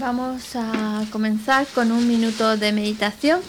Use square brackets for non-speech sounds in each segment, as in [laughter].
Vamos a comenzar con un minuto de meditación.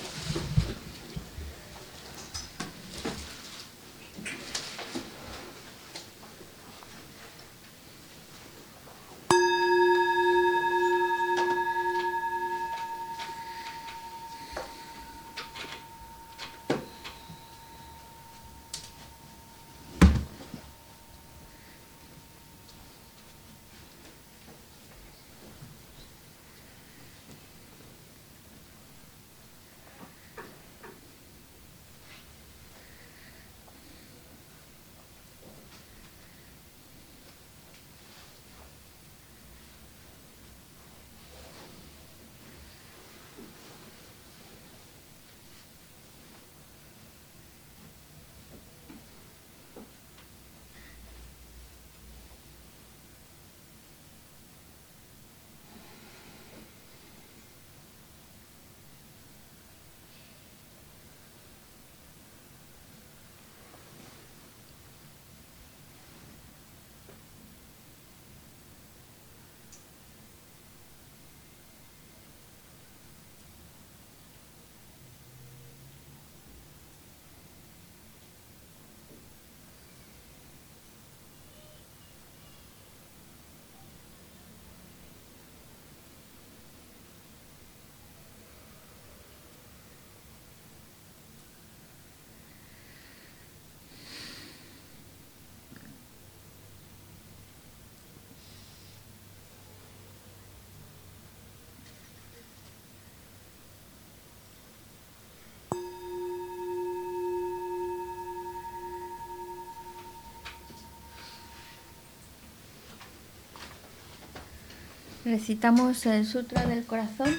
Recitamos el Sutra del Corazón,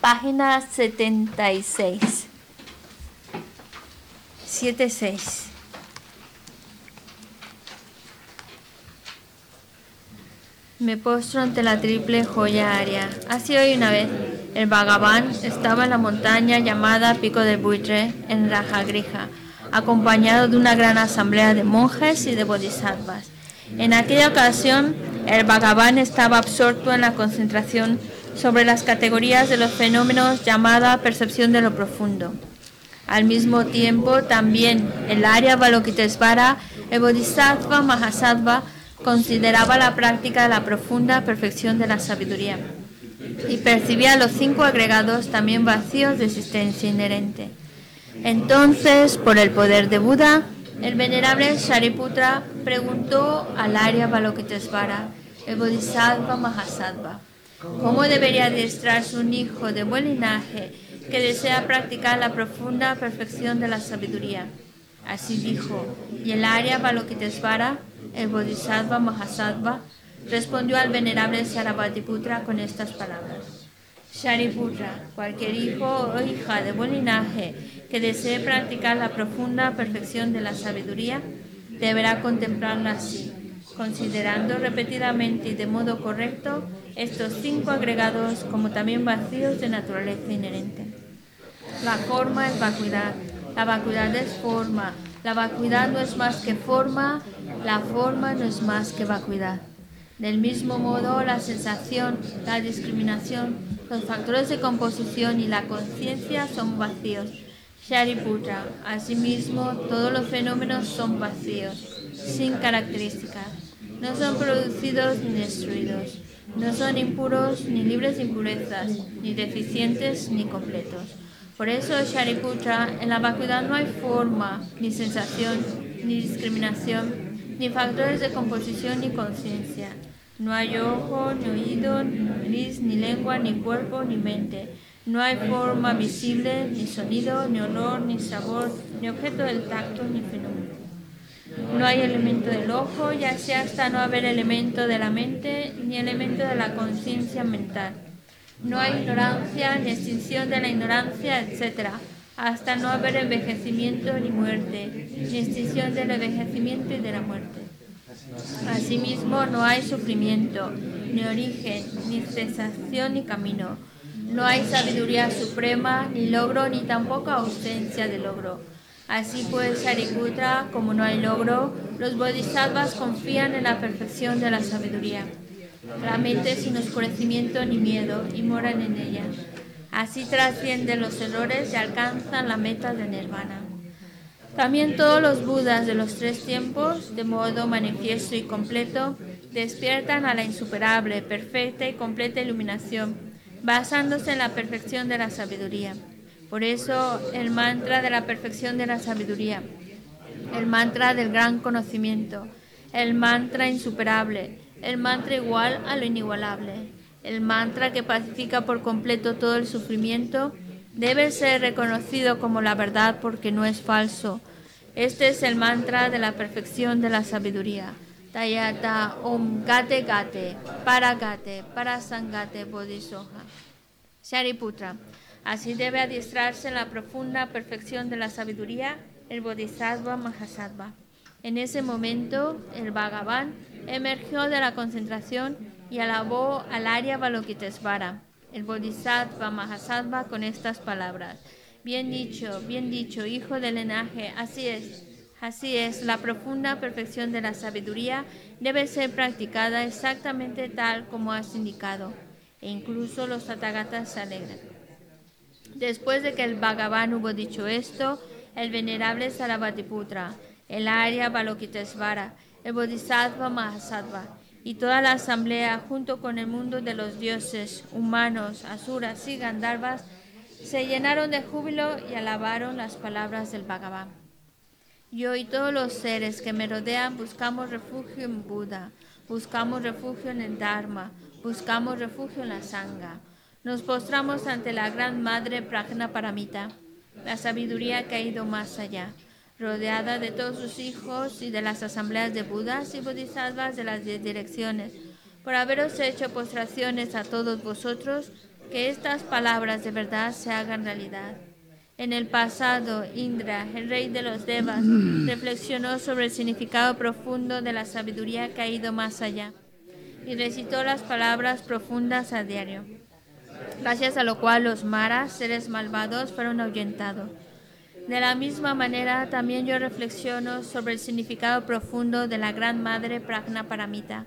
página 76. 76. Me postro ante la triple joya aria. Así hoy una vez, el Bhagavan estaba en la montaña llamada Pico del Buitre, en Rajagrija, acompañado de una gran asamblea de monjes y de bodhisattvas. En aquella ocasión, el Bhagavan estaba absorto en la concentración sobre las categorías de los fenómenos llamada percepción de lo profundo. Al mismo tiempo, también el área Balokitesvara, el Bodhisattva Mahasattva, consideraba la práctica de la profunda perfección de la sabiduría y percibía los cinco agregados también vacíos de existencia inherente. Entonces, por el poder de Buda, el venerable Shariputra preguntó al Arya Balokitesvara, el Bodhisattva Mahasattva, cómo debería adiestrarse un hijo de buen linaje que desea practicar la profunda perfección de la sabiduría. Así dijo, y el Arya Balokitesvara, el Bodhisattva Mahasattva, respondió al venerable Sarabhatiputra con estas palabras. Shariputra, cualquier hijo o hija de buen linaje que desee practicar la profunda perfección de la sabiduría, deberá contemplarla así, considerando repetidamente y de modo correcto estos cinco agregados como también vacíos de naturaleza inherente. La forma es vacuidad, la vacuidad es forma, la vacuidad no es más que forma, la forma no es más que vacuidad. Del mismo modo, la sensación, la discriminación, los factores de composición y la conciencia son vacíos. Shariputra, asimismo, todos los fenómenos son vacíos, sin características. No son producidos ni destruidos. No son impuros ni libres de impurezas, ni deficientes ni completos. Por eso, Shariputra, en la vacuidad no hay forma, ni sensación, ni discriminación, ni factores de composición ni conciencia. No hay ojo, ni oído, ni nariz, ni lengua, ni cuerpo, ni mente. No hay forma visible, ni sonido, ni olor, ni sabor, ni objeto del tacto, ni fenómeno. No hay elemento del ojo, ya sea hasta no haber elemento de la mente, ni elemento de la conciencia mental. No hay ignorancia, ni extinción de la ignorancia, etc., hasta no haber envejecimiento ni muerte, ni extinción del envejecimiento y de la muerte. Asimismo, no hay sufrimiento, ni origen, ni cesación, ni camino. No hay sabiduría suprema, ni logro, ni tampoco ausencia de logro. Así pues, Shariputra, como no hay logro, los bodhisattvas confían en la perfección de la sabiduría. La mente sin oscurecimiento ni miedo y moran en ella. Así trascienden los errores y alcanzan la meta de nirvana. También todos los Budas de los tres tiempos, de modo manifiesto y completo, despiertan a la insuperable, perfecta y completa iluminación, basándose en la perfección de la sabiduría. Por eso el mantra de la perfección de la sabiduría, el mantra del gran conocimiento, el mantra insuperable, el mantra igual a lo inigualable, el mantra que pacifica por completo todo el sufrimiento, debe ser reconocido como la verdad porque no es falso. Este es el mantra de la perfección de la sabiduría. Tayata Om Gate Gate Para Gate Para Sangate Bodhisoha. Shariputra. Así debe adiestrarse en la profunda perfección de la sabiduría el Bodhisattva Mahasattva. En ese momento, el Bhagavan emergió de la concentración y alabó al Arya Balokitesvara, el Bodhisattva Mahasattva, con estas palabras. Bien dicho, bien dicho, hijo del linaje, así es. Así es, la profunda perfección de la sabiduría debe ser practicada exactamente tal como has indicado, e incluso los Tathagatas se alegran. Después de que el Bhagavan hubo dicho esto, el venerable Sarabhatiputra, el Arya Balokitesvara, el Bodhisattva Mahasattva y toda la asamblea, junto con el mundo de los dioses, humanos, asuras y gandharvas, se llenaron de júbilo y alabaron las palabras del Bhagavan. Yo y todos los seres que me rodean buscamos refugio en Buda, buscamos refugio en el Dharma, buscamos refugio en la Sangha. Nos postramos ante la Gran Madre Prajna Paramita, la sabiduría que ha ido más allá rodeada de todos sus hijos y de las asambleas de Budas y Bodhisattvas de las diez direcciones, por haberos hecho postraciones a todos vosotros, que estas palabras de verdad se hagan realidad. En el pasado, Indra, el rey de los Devas, reflexionó sobre el significado profundo de la sabiduría que ha ido más allá y recitó las palabras profundas a diario, gracias a lo cual los maras, seres malvados, fueron ahuyentados. De la misma manera, también yo reflexiono sobre el significado profundo de la Gran Madre Pragna Paramita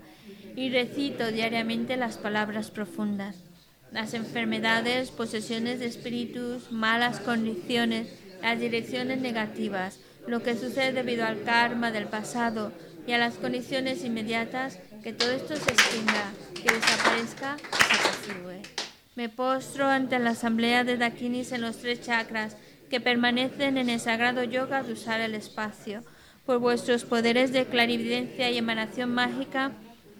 y recito diariamente las palabras profundas. Las enfermedades, posesiones de espíritus, malas condiciones, las direcciones negativas, lo que sucede debido al karma del pasado y a las condiciones inmediatas, que todo esto se extinga, que desaparezca, se. Me postro ante la asamblea de Dakinis en los tres chakras que permanecen en el sagrado yoga de usar el espacio. Por vuestros poderes de clarividencia y emanación mágica,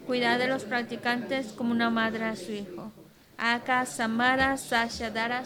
cuidad de los practicantes como una madre a su hijo. Aka Samara Sashadara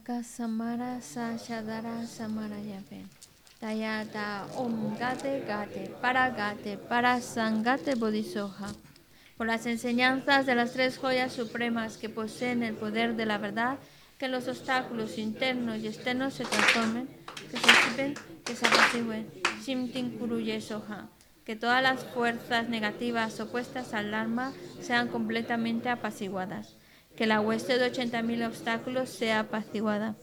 Samarayape. Aka Samara Sashadara Samarayape. Tayata Om Gate Gate Para Gate Para Sangate Bodhisoha. Por las enseñanzas de las tres joyas supremas que poseen el poder de la verdad, que los obstáculos internos y externos se transformen, que se disipen, que se apacigüen. Shimtin Kuruye. Que todas las fuerzas negativas opuestas al Dharma sean completamente apaciguadas que la hueste de 80.000 obstáculos sea apaciguada,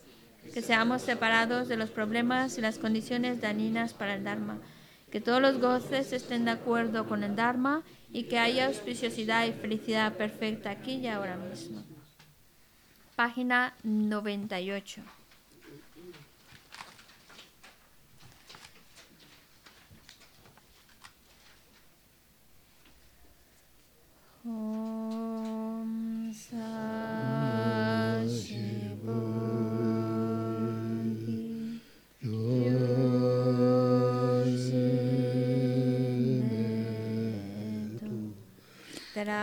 que seamos separados de los problemas y las condiciones dañinas para el Dharma, que todos los goces estén de acuerdo con el Dharma y que haya auspiciosidad y felicidad perfecta aquí y ahora mismo. Página 98.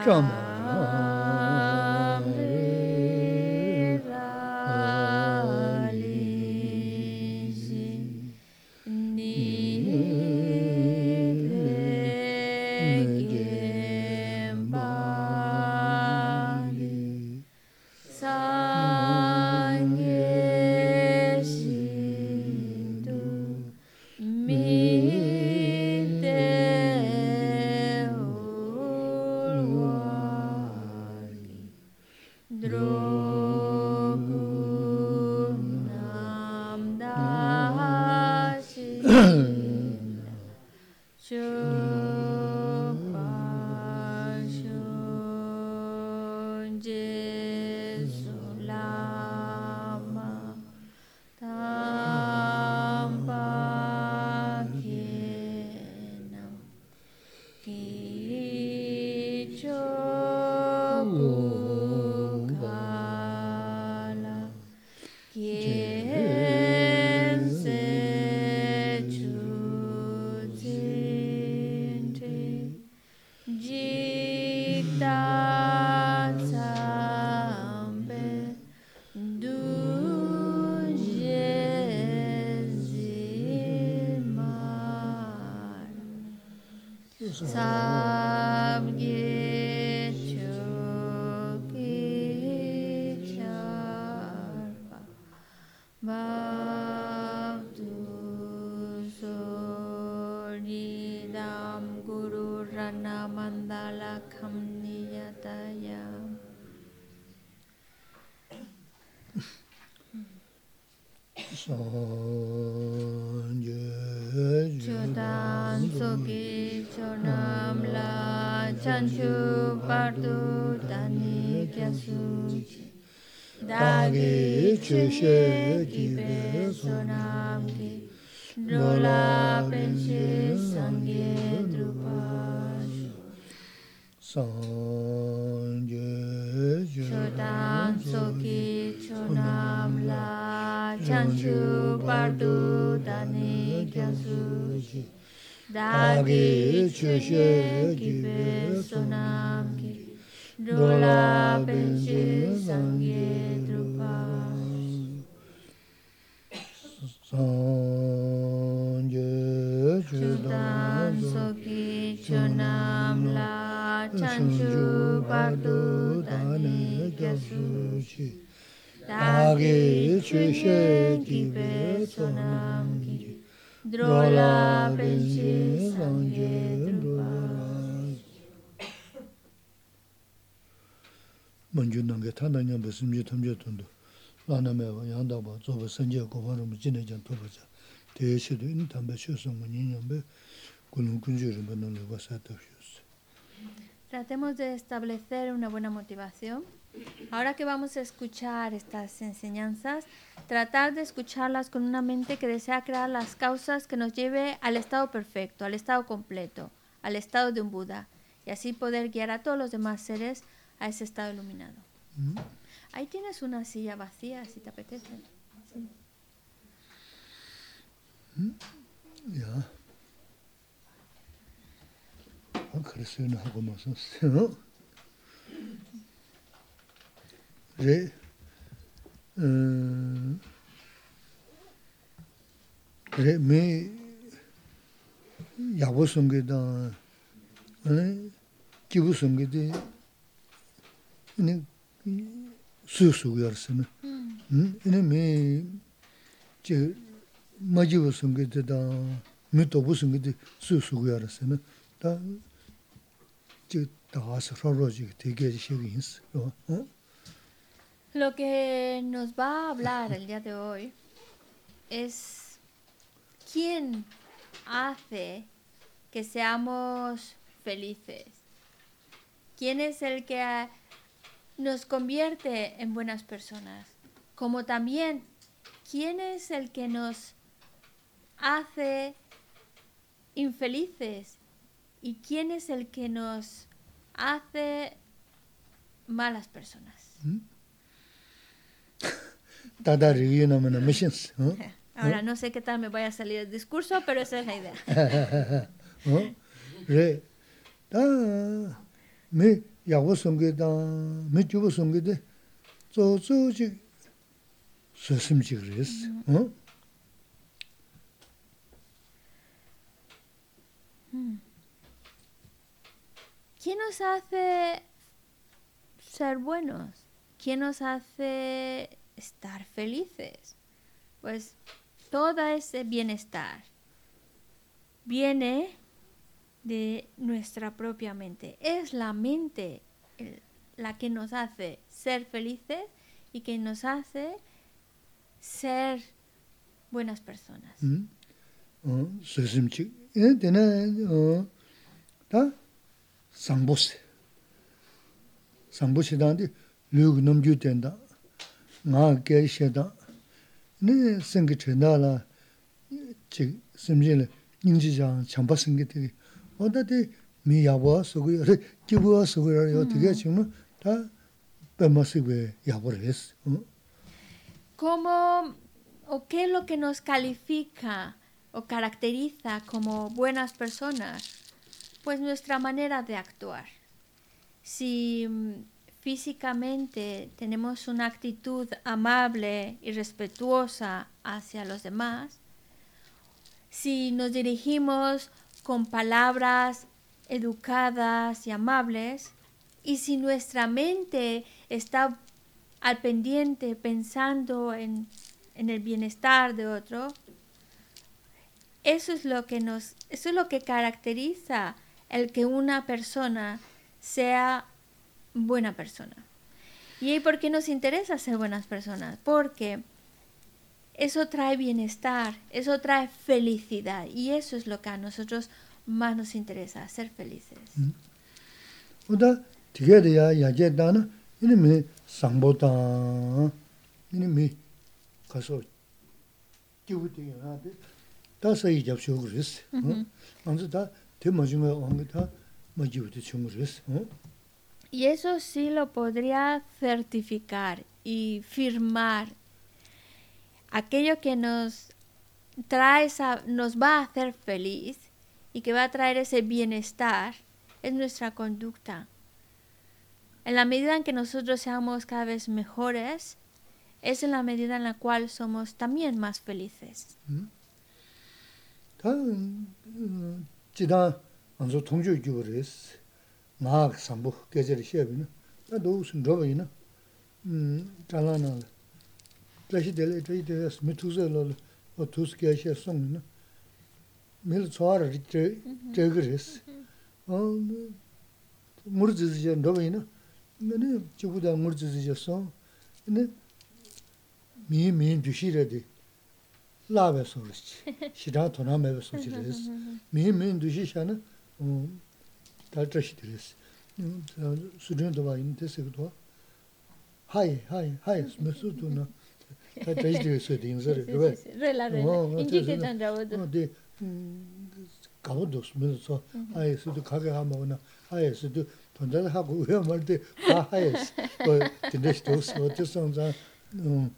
Come. Ki 아게 주셰 기베 소남기 드로라 벤시 상제 드로라 먼저는 게 타나냐 무슨 미 탐제 돈도 나나메 양다 봐 저거 선제 고발을 못 지내자 도보자 대시도 인 담배 쇼송 뭐냐면 군은 군주를 만나는 거 사다 Tratemos de establecer una buena motivación Ahora que vamos a escuchar estas enseñanzas, tratar de escucharlas con una mente que desea crear las causas que nos lleve al estado perfecto, al estado completo, al estado de un Buda, y así poder guiar a todos los demás seres a ese estado iluminado. Mm. Ahí tienes una silla vacía, si te apetece. Sí. Mm. 그 re re me yabu sungi da kibu sungi di ini su sugu yarsini ini me che majibu sungi di da mi tobu sungi di su sugu yarsini da che da asa raro jiga tegi shegi insi Lo que nos va a hablar el día de hoy es quién hace que seamos felices. ¿Quién es el que nos convierte en buenas personas? Como también, ¿quién es el que nos hace infelices ¿Y quién es el que nos hace malas personas? ¿Mm? [laughs] Ahora no sé qué tal me vaya a salir el discurso, pero esa es la idea. mē yāgō sōnggē dāng, mē chūgō sōnggē dē, tsō tsō chī sōsīm chī rēs. ¿Quién nos hace ser buenos? ¿Quién nos hace estar felices? Pues todo ese bienestar viene de nuestra propia mente. Es la mente la que nos hace ser felices y que nos hace ser buenas personas. ¿Cómo o qué es lo que nos califica o caracteriza como buenas personas? Pues nuestra manera de actuar. Si mm, físicamente tenemos una actitud amable y respetuosa hacia los demás, si nos dirigimos con palabras educadas y amables, y si nuestra mente está al pendiente pensando en, el bienestar de otro, eso es lo que nos, eso es lo que caracteriza el que una persona sea buena persona. ¿Y por qué nos interesa ser buenas personas? Porque eso trae bienestar, eso trae felicidad y eso es lo que a nosotros más nos interesa, ser felices. Tigere Y eso sí lo podría certificar y firmar aquello que nos trae nos va a hacer feliz y que va a traer ese bienestar es nuestra conducta. En la medida en que nosotros seamos cada vez mejores, es en la medida en la cual somos también más felices. mīla tsuwāra rī chēgī rīs. Mūr zīzī jā ndobā yīna, nī chibudā mūr zīzī jā sōng, nī mī mī dūshī rā dī lā bā sō rīs chī, shirā tōnā mā bā sō chī rīs. Mī mī dūshī shā na tā chashī dī rīs. Sūrīṋ ndobā yīna tē sī kutwa, hāi, hāi, hāi, mē sū tū na, tā chashī dī rīs sō dī yīn sā rī, 가고 도 스면서 하에서도 가게 하면은 하에서도 돈들 하고 왜 말때 다 하에서 그 근데 또 어디서 음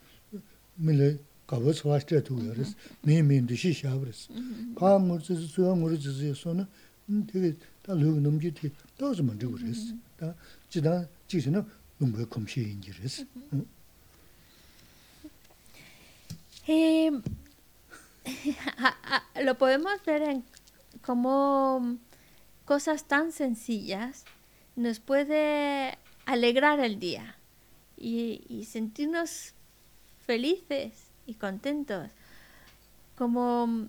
밀레 가고 좋아했대 두 그래서 매매도 시샤버스 가물지 수영물지 손은 되게 다 누구 넘기지 또서 먼저 그랬어 다 지난 지시는 너무 검시인지 그랬어 lo podemos ver en cómo cosas tan sencillas nos puede alegrar el día y, sentirnos felices y contentos. Como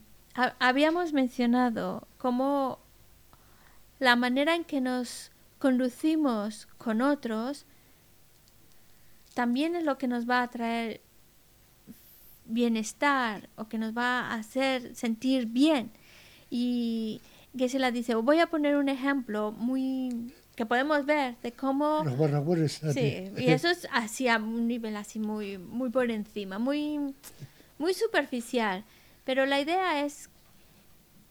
habíamos mencionado, como la manera en que nos conducimos con otros también es lo que nos va a traer bienestar o que nos va a hacer sentir bien. Y que se la dice, voy a poner un ejemplo muy que podemos ver de cómo sí, y eso es así a un nivel así muy muy por encima muy muy superficial pero la idea es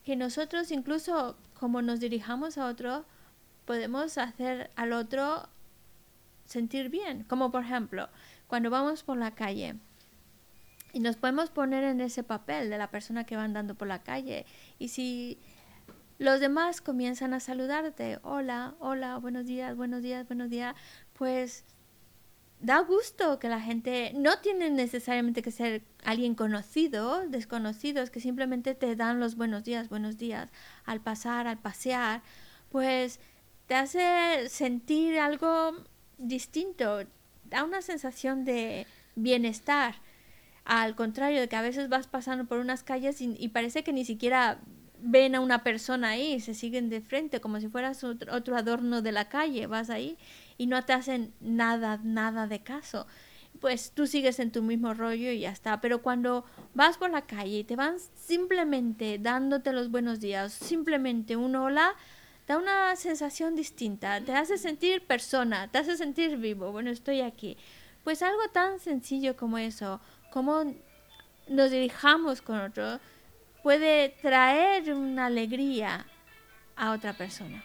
que nosotros incluso como nos dirijamos a otro podemos hacer al otro sentir bien como por ejemplo cuando vamos por la calle y nos podemos poner en ese papel de la persona que va andando por la calle. Y si los demás comienzan a saludarte, hola, hola, buenos días, buenos días, buenos días, pues da gusto que la gente no tiene necesariamente que ser alguien conocido, desconocidos, que simplemente te dan los buenos días, buenos días al pasar, al pasear, pues te hace sentir algo distinto, da una sensación de bienestar. Al contrario de que a veces vas pasando por unas calles y, parece que ni siquiera ven a una persona ahí, se siguen de frente como si fueras otro adorno de la calle, vas ahí y no te hacen nada, nada de caso. Pues tú sigues en tu mismo rollo y ya está. Pero cuando vas por la calle y te van simplemente dándote los buenos días, simplemente un hola, da una sensación distinta, te hace sentir persona, te hace sentir vivo. Bueno, estoy aquí. Pues algo tan sencillo como eso, como nos dirijamos con otro, puede traer una alegría a otra persona.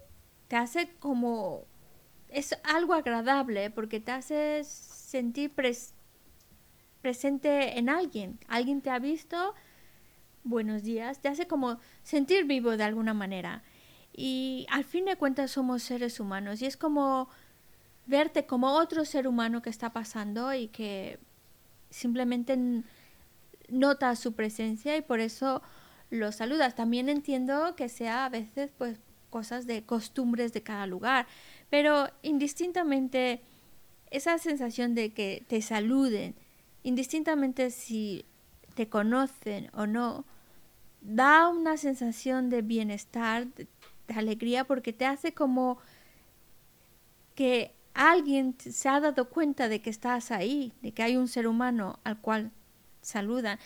te hace como, es algo agradable porque te hace sentir presente en alguien. Alguien te ha visto, buenos días, te hace como sentir vivo de alguna manera. Y al fin de cuentas somos seres humanos y es como verte como otro ser humano que está pasando y que simplemente nota su presencia y por eso lo saludas. También entiendo que sea a veces pues cosas de costumbres de cada lugar, pero indistintamente esa sensación de que te saluden, indistintamente si te conocen o no, da una sensación de bienestar, de, alegría, porque te hace como que alguien se ha dado cuenta de que estás ahí, de que hay un ser humano al cual saludan.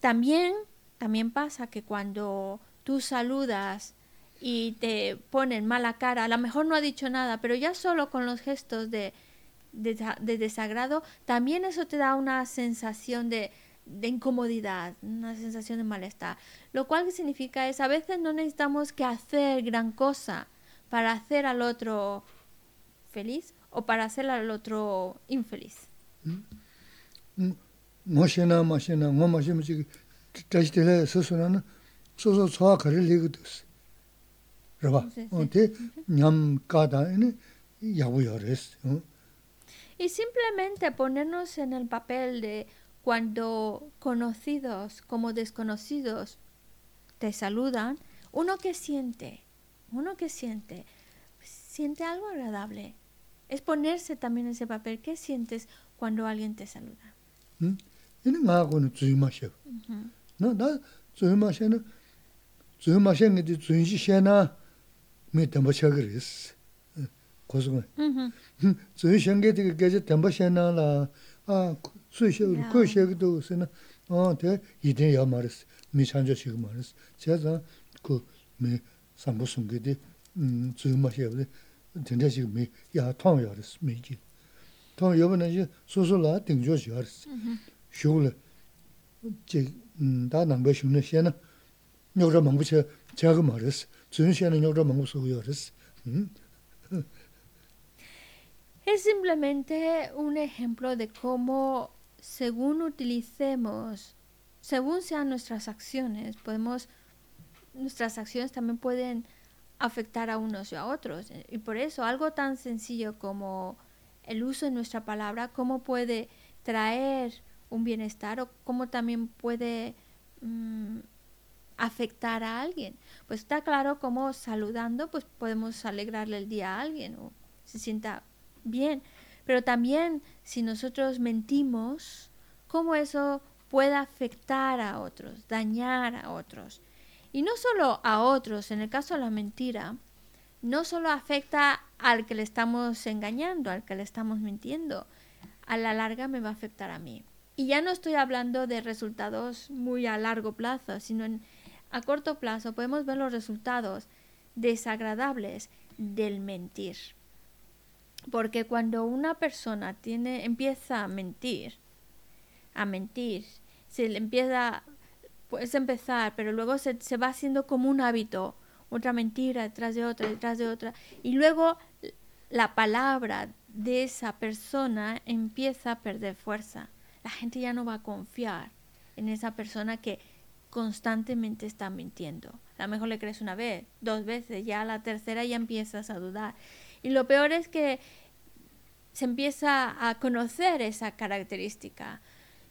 También, también pasa que cuando tú saludas y te ponen mala cara, a lo mejor no ha dicho nada, pero ya solo con los gestos de, de, desagrado, también eso te da una sensación de, de incomodidad, una sensación de malestar. Lo cual significa es a veces no necesitamos que hacer gran cosa para hacer al otro feliz o para hacer al otro infeliz. Y simplemente ponernos en el papel de cuando conocidos como desconocidos te saludan, uno que siente, uno que siente, siente algo agradable. Es ponerse también en ese papel. ¿Qué sientes cuando alguien te saluda? mī tenpa chāgā rīs, kōsukā. Mm-hmm. Hm, tsui shāngi tīka gāchā tenpa shānā la, tsui shāgā, kō shāgā tō sī na, tē yidhēn yā mā rīs, mī chāngchā shīgā mā rīs. Chā sā, kō mī sāmbū sūngi tī, hm, tsui mā shāgā rī, tīndhā shīgā mī yā tāng yā rīs, mī jī. Tāng yā bā na yī, sū sū lā tīng chō shīgā rīs. Mm-hmm. Shūg lā, jī, dā hm, nāmbā shūng na shē na, nyok rā māngbū chā, mā rīs. Es simplemente un ejemplo de cómo, según utilicemos, según sean nuestras acciones, podemos, nuestras acciones también pueden afectar a unos y a otros. Y por eso, algo tan sencillo como el uso de nuestra palabra, cómo puede traer un bienestar o cómo también puede mm, afectar a alguien. Pues está claro cómo saludando pues podemos alegrarle el día a alguien o se sienta bien. Pero también si nosotros mentimos, cómo eso puede afectar a otros, dañar a otros. Y no solo a otros, en el caso de la mentira, no solo afecta al que le estamos engañando, al que le estamos mintiendo, a la larga me va a afectar a mí. Y ya no estoy hablando de resultados muy a largo plazo, sino en, a corto plazo podemos ver los resultados desagradables del mentir. Porque cuando una persona tiene, empieza a mentir, a mentir, se le empieza, puedes empezar, pero luego se, se va haciendo como un hábito, otra mentira detrás de otra, detrás de otra, y luego la palabra de esa persona empieza a perder fuerza. La gente ya no va a confiar en esa persona que constantemente está mintiendo. A lo mejor le crees una vez, dos veces, ya la tercera ya empiezas a dudar. Y lo peor es que se empieza a conocer esa característica.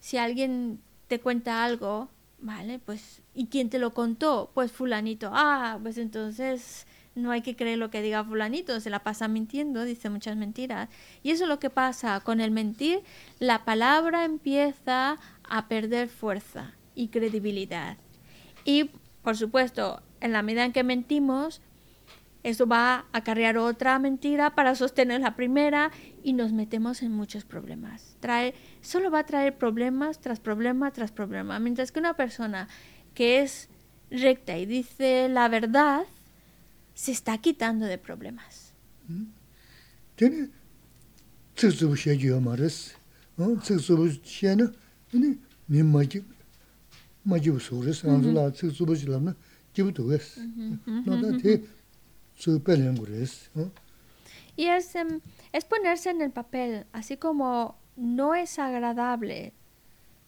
Si alguien te cuenta algo, ¿vale? Pues, ¿y quién te lo contó? Pues fulanito. Ah, pues entonces no hay que creer lo que diga fulanito, se la pasa mintiendo, dice muchas mentiras. Y eso es lo que pasa con el mentir, la palabra empieza a perder fuerza y credibilidad. Y, por supuesto, en la medida en que mentimos, eso va a acarrear otra mentira para sostener la primera y nos metemos en muchos problemas. Trae, solo va a traer problemas tras problema tras problema. Mientras que una persona que es recta y dice la verdad, se está quitando de problemas. Tiene maji, majibu sures. Anzu la tsuksubu shilamna, jibu tuges. No da te tsukpelengures. Y es, em, es ponerse en el papel, así como no es agradable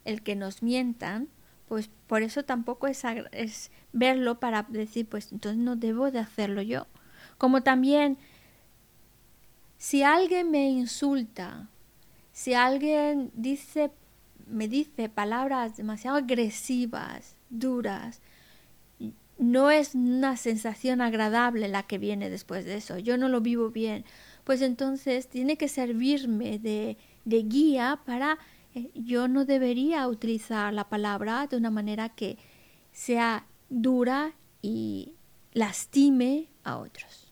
el que nos mientan, pues por eso tampoco es, es verlo para decir, pues entonces no debo de hacerlo yo. Como también, si alguien me insulta, si alguien dice, me dice palabras demasiado agresivas, duras, no es una sensación agradable la que viene después de eso. Yo no lo vivo bien. Pues entonces tiene que servirme de, de guía para eh, yo no debería utilizar la palabra de una manera que sea dura y lastime a otros.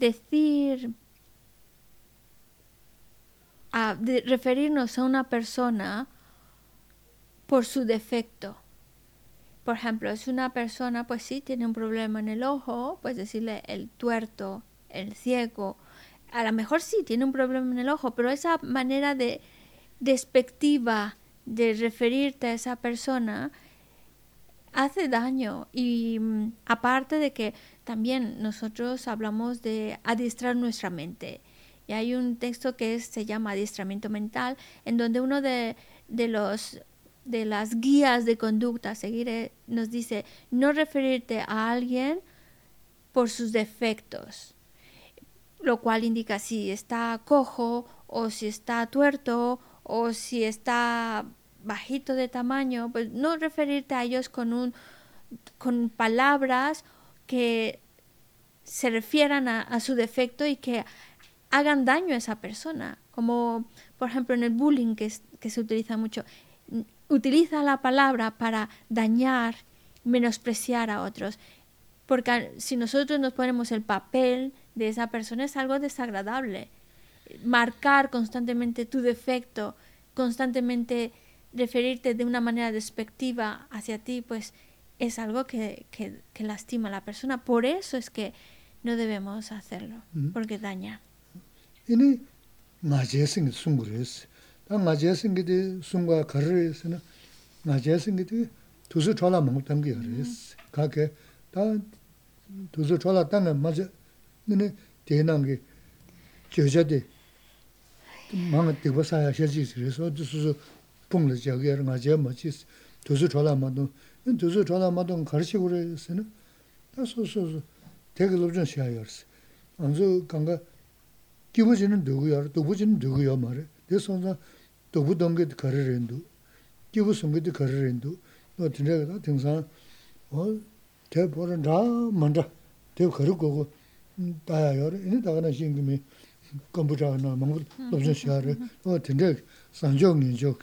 decir, referirnos a una persona por su defecto por ejemplo, es una persona, pues sí, tiene un problema en el ojo, pues decirle el tuerto, el ciego. A lo mejor sí tiene un problema en el ojo, pero esa manera de despectiva de referirte a esa persona hace daño. Y mm, aparte de que también nosotros hablamos de adiestrar nuestra mente. Y hay un texto que se llama adiestramiento mental, en donde uno de, de los de las guías de conducta seguir eh, nos dice no referirte a alguien por sus defectos, lo cual indica si está cojo o si está tuerto o si está bajito de tamaño, pues no referirte a ellos con un con palabras que se refieran a, su defecto y que hagan daño a esa persona, como por ejemplo en el bullying que, se utiliza mucho utiliza la palabra para dañar, menospreciar a otros. Porque si nosotros nos ponemos el papel de esa persona es algo desagradable. Marcar constantemente tu defecto, constantemente referirte de una manera despectiva hacia ti, pues es algo que, que, lastima a la persona. Por eso es que no debemos hacerlo, mm. porque daña. 뽕을 저게 하는 거지 뭐지 두수 졸라 마도 두수 졸라 마도 가르치고 그랬으나? 다소소 되게 좀 쉬어.요스 안저 강가 기부지는 누구야? 도부지는 누구야? 말해. 대선자 도부던 게 가르렌도 기부 성게도 가르렌도 너 드네가 등산 어 대보는 다 먼저 대 거르고 다야요. 이제 다가나 신금이 컴퓨터나 망고 롭션 시아를 어 드네 산정인 적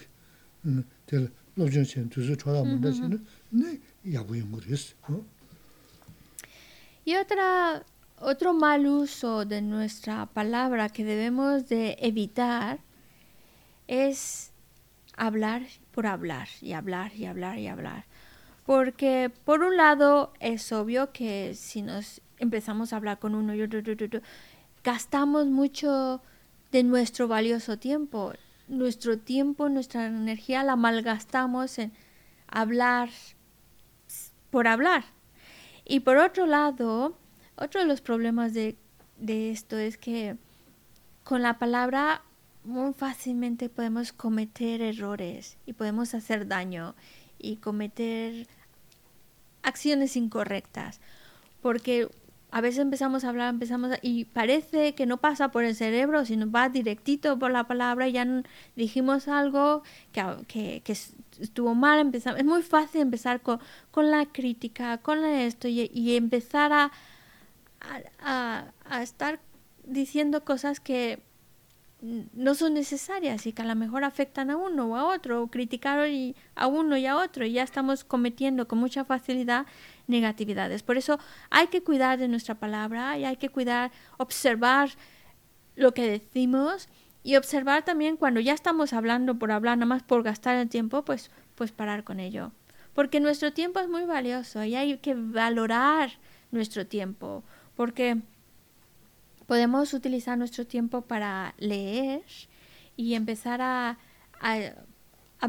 Y otra Otro mal uso de nuestra palabra que debemos de evitar es hablar por hablar y hablar y hablar y hablar. Porque por un lado es obvio que si nos empezamos a hablar con uno y otro, gastamos mucho de nuestro valioso tiempo. Nuestro tiempo, nuestra energía la malgastamos en hablar por hablar. Y por otro lado, otro de los problemas de, esto es que con la palabra muy fácilmente podemos cometer errores y podemos hacer daño y cometer acciones incorrectas. Porque a veces empezamos a hablar, empezamos y parece que no pasa por el cerebro, sino va directito por la palabra y ya dijimos algo que, que, estuvo mal. Empezamos, es muy fácil empezar con, con la crítica, con esto y empezar a, a, estar diciendo cosas que no son necesarias y que a lo mejor afectan a uno o a otro, o criticar a uno y a otro, y ya estamos cometiendo con mucha facilidad negatividades. Por eso hay que cuidar de nuestra palabra y hay que cuidar, observar lo que decimos y observar también cuando ya estamos hablando por hablar, nada más por gastar el tiempo, pues, pues parar con ello. Porque nuestro tiempo es muy valioso y hay que valorar nuestro tiempo porque podemos utilizar nuestro tiempo para leer y empezar a,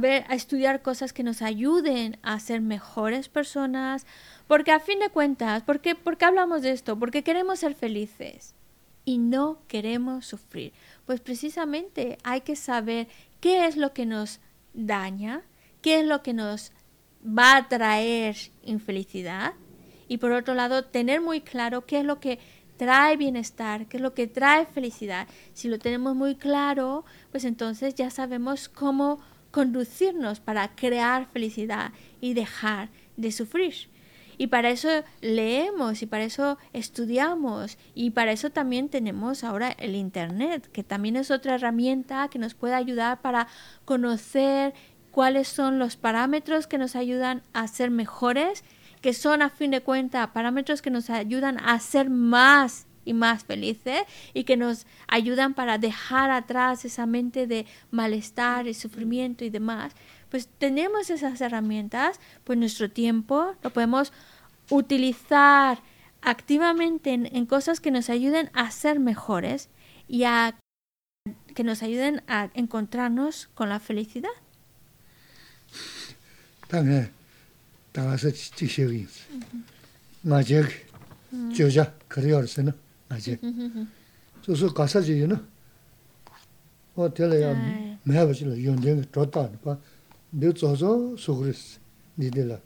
ver, a estudiar cosas que nos ayuden a ser mejores personas, porque a fin de cuentas, ¿por qué, ¿por qué hablamos de esto? Porque queremos ser felices y no queremos sufrir. Pues precisamente hay que saber qué es lo que nos daña, qué es lo que nos va a traer infelicidad y por otro lado tener muy claro qué es lo que trae bienestar, qué es lo que trae felicidad. Si lo tenemos muy claro, pues entonces ya sabemos cómo conducirnos para crear felicidad y dejar de sufrir. Y para eso leemos y para eso estudiamos y para eso también tenemos ahora el Internet, que también es otra herramienta que nos puede ayudar para conocer cuáles son los parámetros que nos ayudan a ser mejores que son a fin de cuentas parámetros que nos ayudan a ser más y más felices y que nos ayudan para dejar atrás esa mente de malestar y sufrimiento y demás, pues tenemos esas herramientas, pues nuestro tiempo lo podemos utilizar activamente en, cosas que nos ayuden a ser mejores y a que nos ayuden a encontrarnos con la felicidad. También. 다가서 지시기 맞아 저자 그래요서는 맞아 저서 가서지는 어 될래야 매버지를 연대 줬다 봐 내가 저서 소그랬어 니들아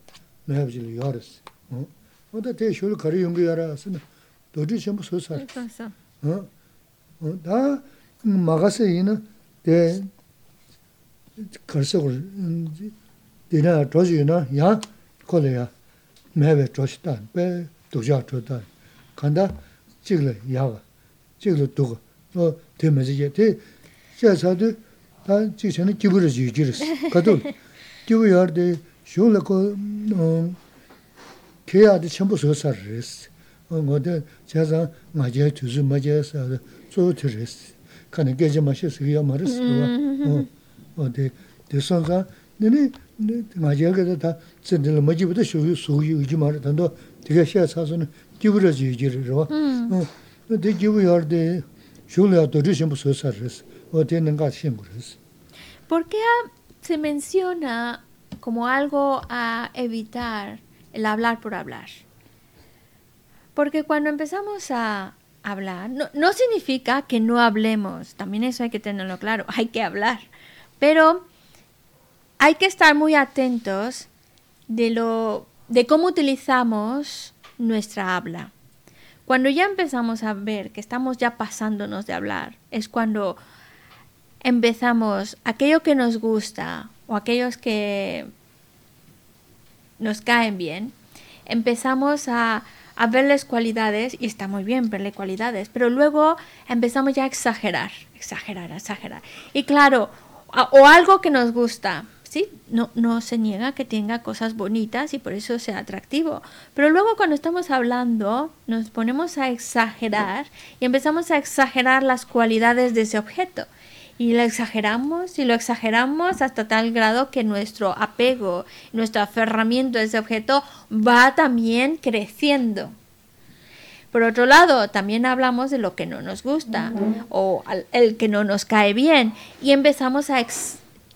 매버지를 열었어 어 어디 대쇼를 가려 연구 알아서는 도저히 전부 소사 어 어다 막아서 이는 대 걸서 걸 되나 도저히나 야 콜이야 ya mewe choshita, pe duksha chota, kanda chigla yaga, chigla duga, no te mezige, te xe sadu, ta chigshana kibura jigiris, kato, kibu yarde, shungla ko keya de chenpo so sar res, ngo de xe san nga jaya tuzu ma jaya sadu, so tu res, kanda geja ma xe sikiya ma res, o de, de san san, nini, ¿Por qué se menciona como algo a evitar el hablar por hablar? Porque cuando empezamos a hablar, no, no significa que no hablemos, también eso hay que tenerlo claro, hay que hablar, pero hay que estar muy atentos de, lo, de cómo utilizamos nuestra habla. Cuando ya empezamos a ver que estamos ya pasándonos de hablar, es cuando empezamos aquello que nos gusta o aquellos que nos caen bien, empezamos a, a verles cualidades, y está muy bien verle cualidades, pero luego empezamos ya a exagerar, exagerar, exagerar. Y claro, o algo que nos gusta, ¿sí? No, no se niega que tenga cosas bonitas y por eso sea atractivo. Pero luego cuando estamos hablando, nos ponemos a exagerar y empezamos a exagerar las cualidades de ese objeto y lo exageramos y lo exageramos hasta tal grado que nuestro apego, nuestro aferramiento a ese objeto va también creciendo. Por otro lado, también hablamos de lo que no nos gusta o el que no nos cae bien y empezamos a...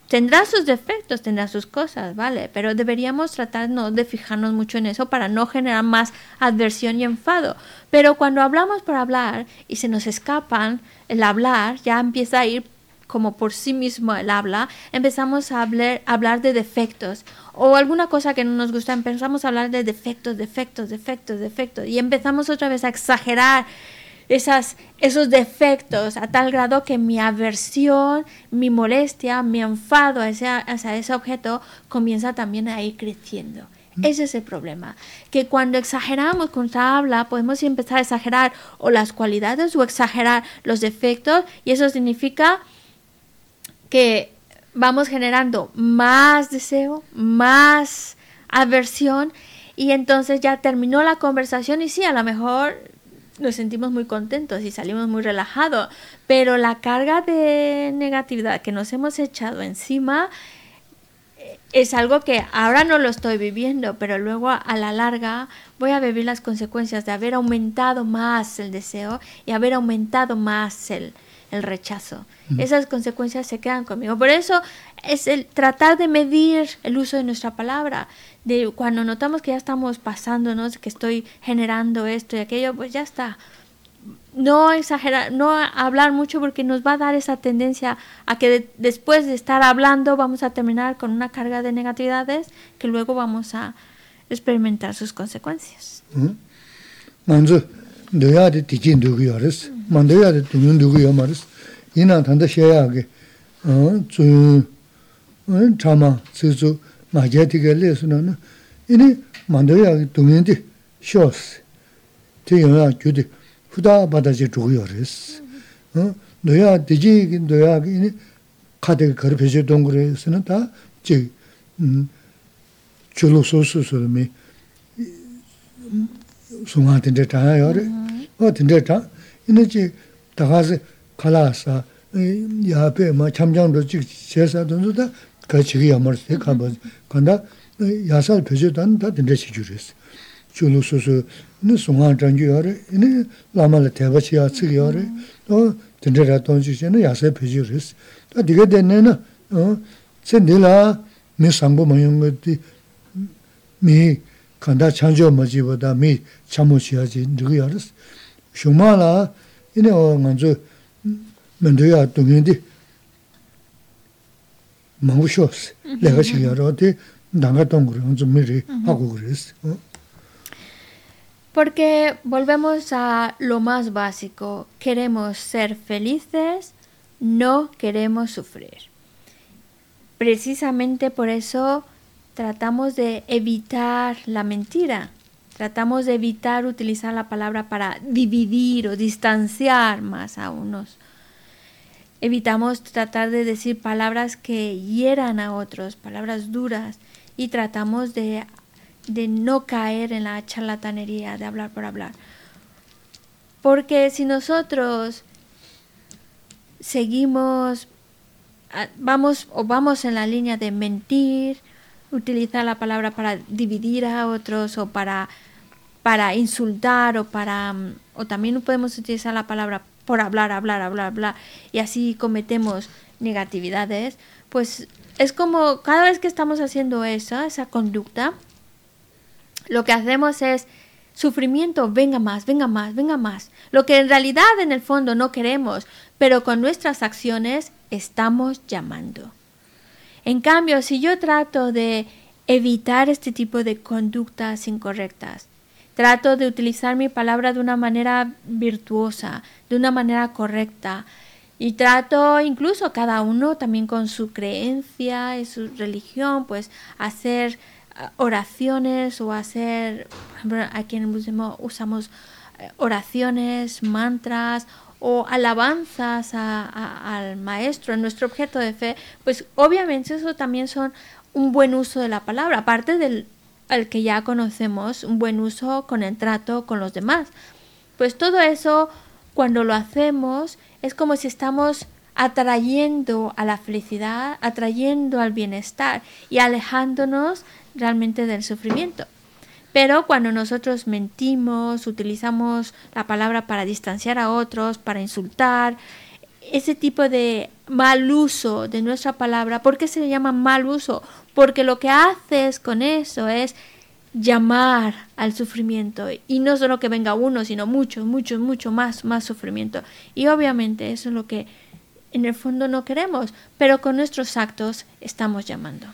tendrá sus defectos, tendrá sus cosas, ¿vale? Pero deberíamos tratar no de fijarnos mucho en eso para no generar más adversión y enfado. Pero cuando hablamos por hablar y se nos escapan, el hablar ya empieza a ir como por sí mismo el habla, empezamos a hablar, hablar de defectos o alguna cosa que no nos gusta, empezamos a hablar de defectos, defectos, defectos, defectos y empezamos otra vez a exagerar esas, esos defectos a tal grado que mi aversión, mi molestia, mi enfado hacia, hacia ese objeto comienza también a ir creciendo. Ese es el problema, que cuando exageramos con esta habla podemos empezar a exagerar o las cualidades o exagerar los defectos y eso significa que vamos generando más deseo, más aversión y entonces ya terminó la conversación y sí, a lo mejor nos sentimos muy contentos y salimos muy relajados, pero la carga de negatividad que nos hemos echado encima eh, es algo que ahora no lo estoy viviendo, pero luego a la larga voy a vivir las consecuencias de haber aumentado más el deseo y haber aumentado más el, el rechazo. Esas consecuencias se quedan conmigo. Por eso es el tratar de medir el uso de nuestra palabra. De cuando notamos que ya estamos pasándonos, que estoy generando esto y aquello, pues ya está. No exagerar, no hablar mucho porque nos va a dar esa tendencia a que después de estar hablando vamos a terminar con una carga de negatividades que luego vamos a experimentar sus consecuencias. yīnā tānda xéyā kī tsū chāma tsī tsū mā jē tī kē lē sū na nā yīnī māndā yā kī tūngiñ tī xió sī tī yā yā gyū tī hudā bādā jī chūgu yā rī sī nō yā tī jī kī nō yā kī yīnī kā tī kī kari pēchī tōngu rī sī na tā jī chū lū sū sū sū rī mī sū ngā tī ndē tā yā rī wā tī ndē tā yīnī jī tā kā sī 칼라사 야베 마 참장도 지 제사 돈도다 같이 야말 때 가봐 간다 야살 표시단 다 된대시 주르스 줄로소소 네 송한 장주여레 네 라말레 대바치야 츠기여레 또 된대라 돈지시는 야살 표시르스 또 디게 됐네나 어 쳔딜라 미 상부 모용 것디 미 간다 창조 뭐지보다 미 참모시야지 누구여레스 Porque volvemos a lo más básico, queremos ser felices, no queremos sufrir. Precisamente por eso tratamos de evitar la mentira, tratamos de evitar utilizar la palabra para dividir o distanciar más a unos Evitamos tratar de decir palabras que hieran a otros, palabras duras, y tratamos de, no caer en la charlatanería, de hablar por hablar. Porque si nosotros seguimos, ah, vamos o vamos en la línea de mentir, utilizar la palabra para dividir a otros o para, para insultar o para o también podemos utilizar la palabra por hablar, hablar, hablar, hablar, y así cometemos negatividades, pues es como cada vez que estamos haciendo eso, esa conducta, lo que hacemos es sufrimiento, venga más, venga más, venga más. Lo que en realidad en el fondo no queremos, pero con nuestras acciones estamos llamando. En cambio, si yo trato de evitar este tipo de conductas incorrectas, Trato de utilizar mi palabra de una manera virtuosa, de una manera correcta. Y trato incluso cada uno también con su creencia y su religión, pues hacer ah, oraciones o hacer, por ejemplo, aquí en el budismo usamos eh, oraciones, mantras o alabanzas al maestro, nuestro objeto de fe, pues obviamente eso también son un buen uso de la palabra, aparte del al que ya conocemos, un buen uso con el trato con los demás. Pues todo eso, cuando lo hacemos, es como si estamos atrayendo a la felicidad, atrayendo al bienestar y alejándonos realmente del sufrimiento. Pero cuando nosotros mentimos, utilizamos la palabra para distanciar a otros, para insultar, ese tipo de mal uso de nuestra palabra, ¿por qué se le llama mal uso? Porque lo que haces con eso es llamar al sufrimiento y no solo que venga uno, sino mucho, mucho, mucho más, más sufrimiento. Y obviamente eso es lo que en el fondo no queremos, pero con nuestros actos estamos llamando.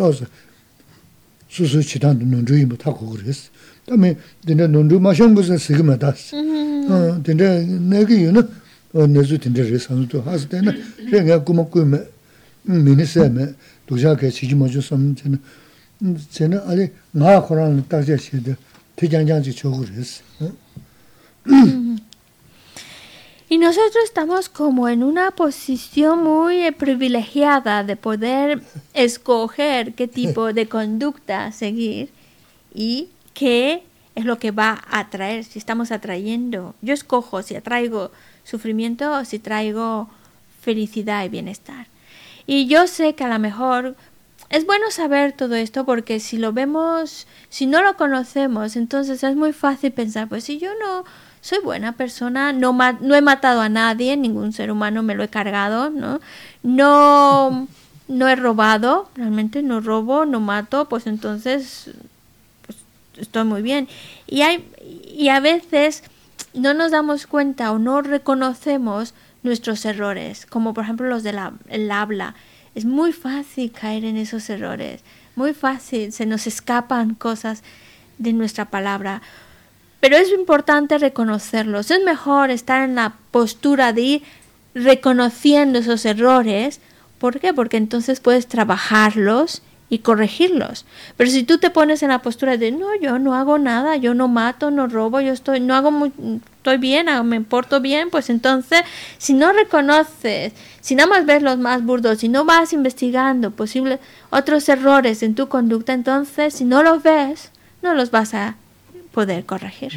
따서 수수 치단도 논주이 못 하고 그랬어. 다음에 근데 논주 마션 무슨 세금에 다스. 어 근데 내가 이유는 어 내주 근데 레산도 하스 때는 내가 고맙고면 미니세메 도자게 지지 먼저 섬는 쟤는 아니 나 코로나 딱제 시대 대장장지 저거 그랬어. Y nosotros estamos como en una posición muy privilegiada de poder escoger qué tipo de conducta seguir y qué es lo que va a atraer, si estamos atrayendo. Yo escojo si atraigo sufrimiento o si traigo felicidad y bienestar. Y yo sé que a lo mejor es bueno saber todo esto porque si lo vemos, si no lo conocemos, entonces es muy fácil pensar, pues si yo no soy buena persona, no, he matado a nadie, ningún ser humano me lo he cargado, ¿no? No, no he robado, realmente no robo, no mato, pues entonces pues, estoy muy bien. Y, hay, y a veces no nos damos cuenta o no reconocemos nuestros errores, como por ejemplo los del habla. Es muy fácil caer en esos errores, muy fácil, se nos escapan cosas de nuestra palabra. Pero es importante reconocerlos. Es mejor estar en la postura de ir reconociendo esos errores. ¿Por qué? Porque entonces puedes trabajarlos y corregirlos. Pero si tú te pones en la postura de no, yo no hago nada, yo no mato, no robo, yo estoy, no hago muy, estoy bien, me porto bien, pues entonces, si no reconoces, si nada más ves los más burdos, si no vas investigando posibles otros errores en tu conducta, entonces, si no los ves, no los vas a poder corregir.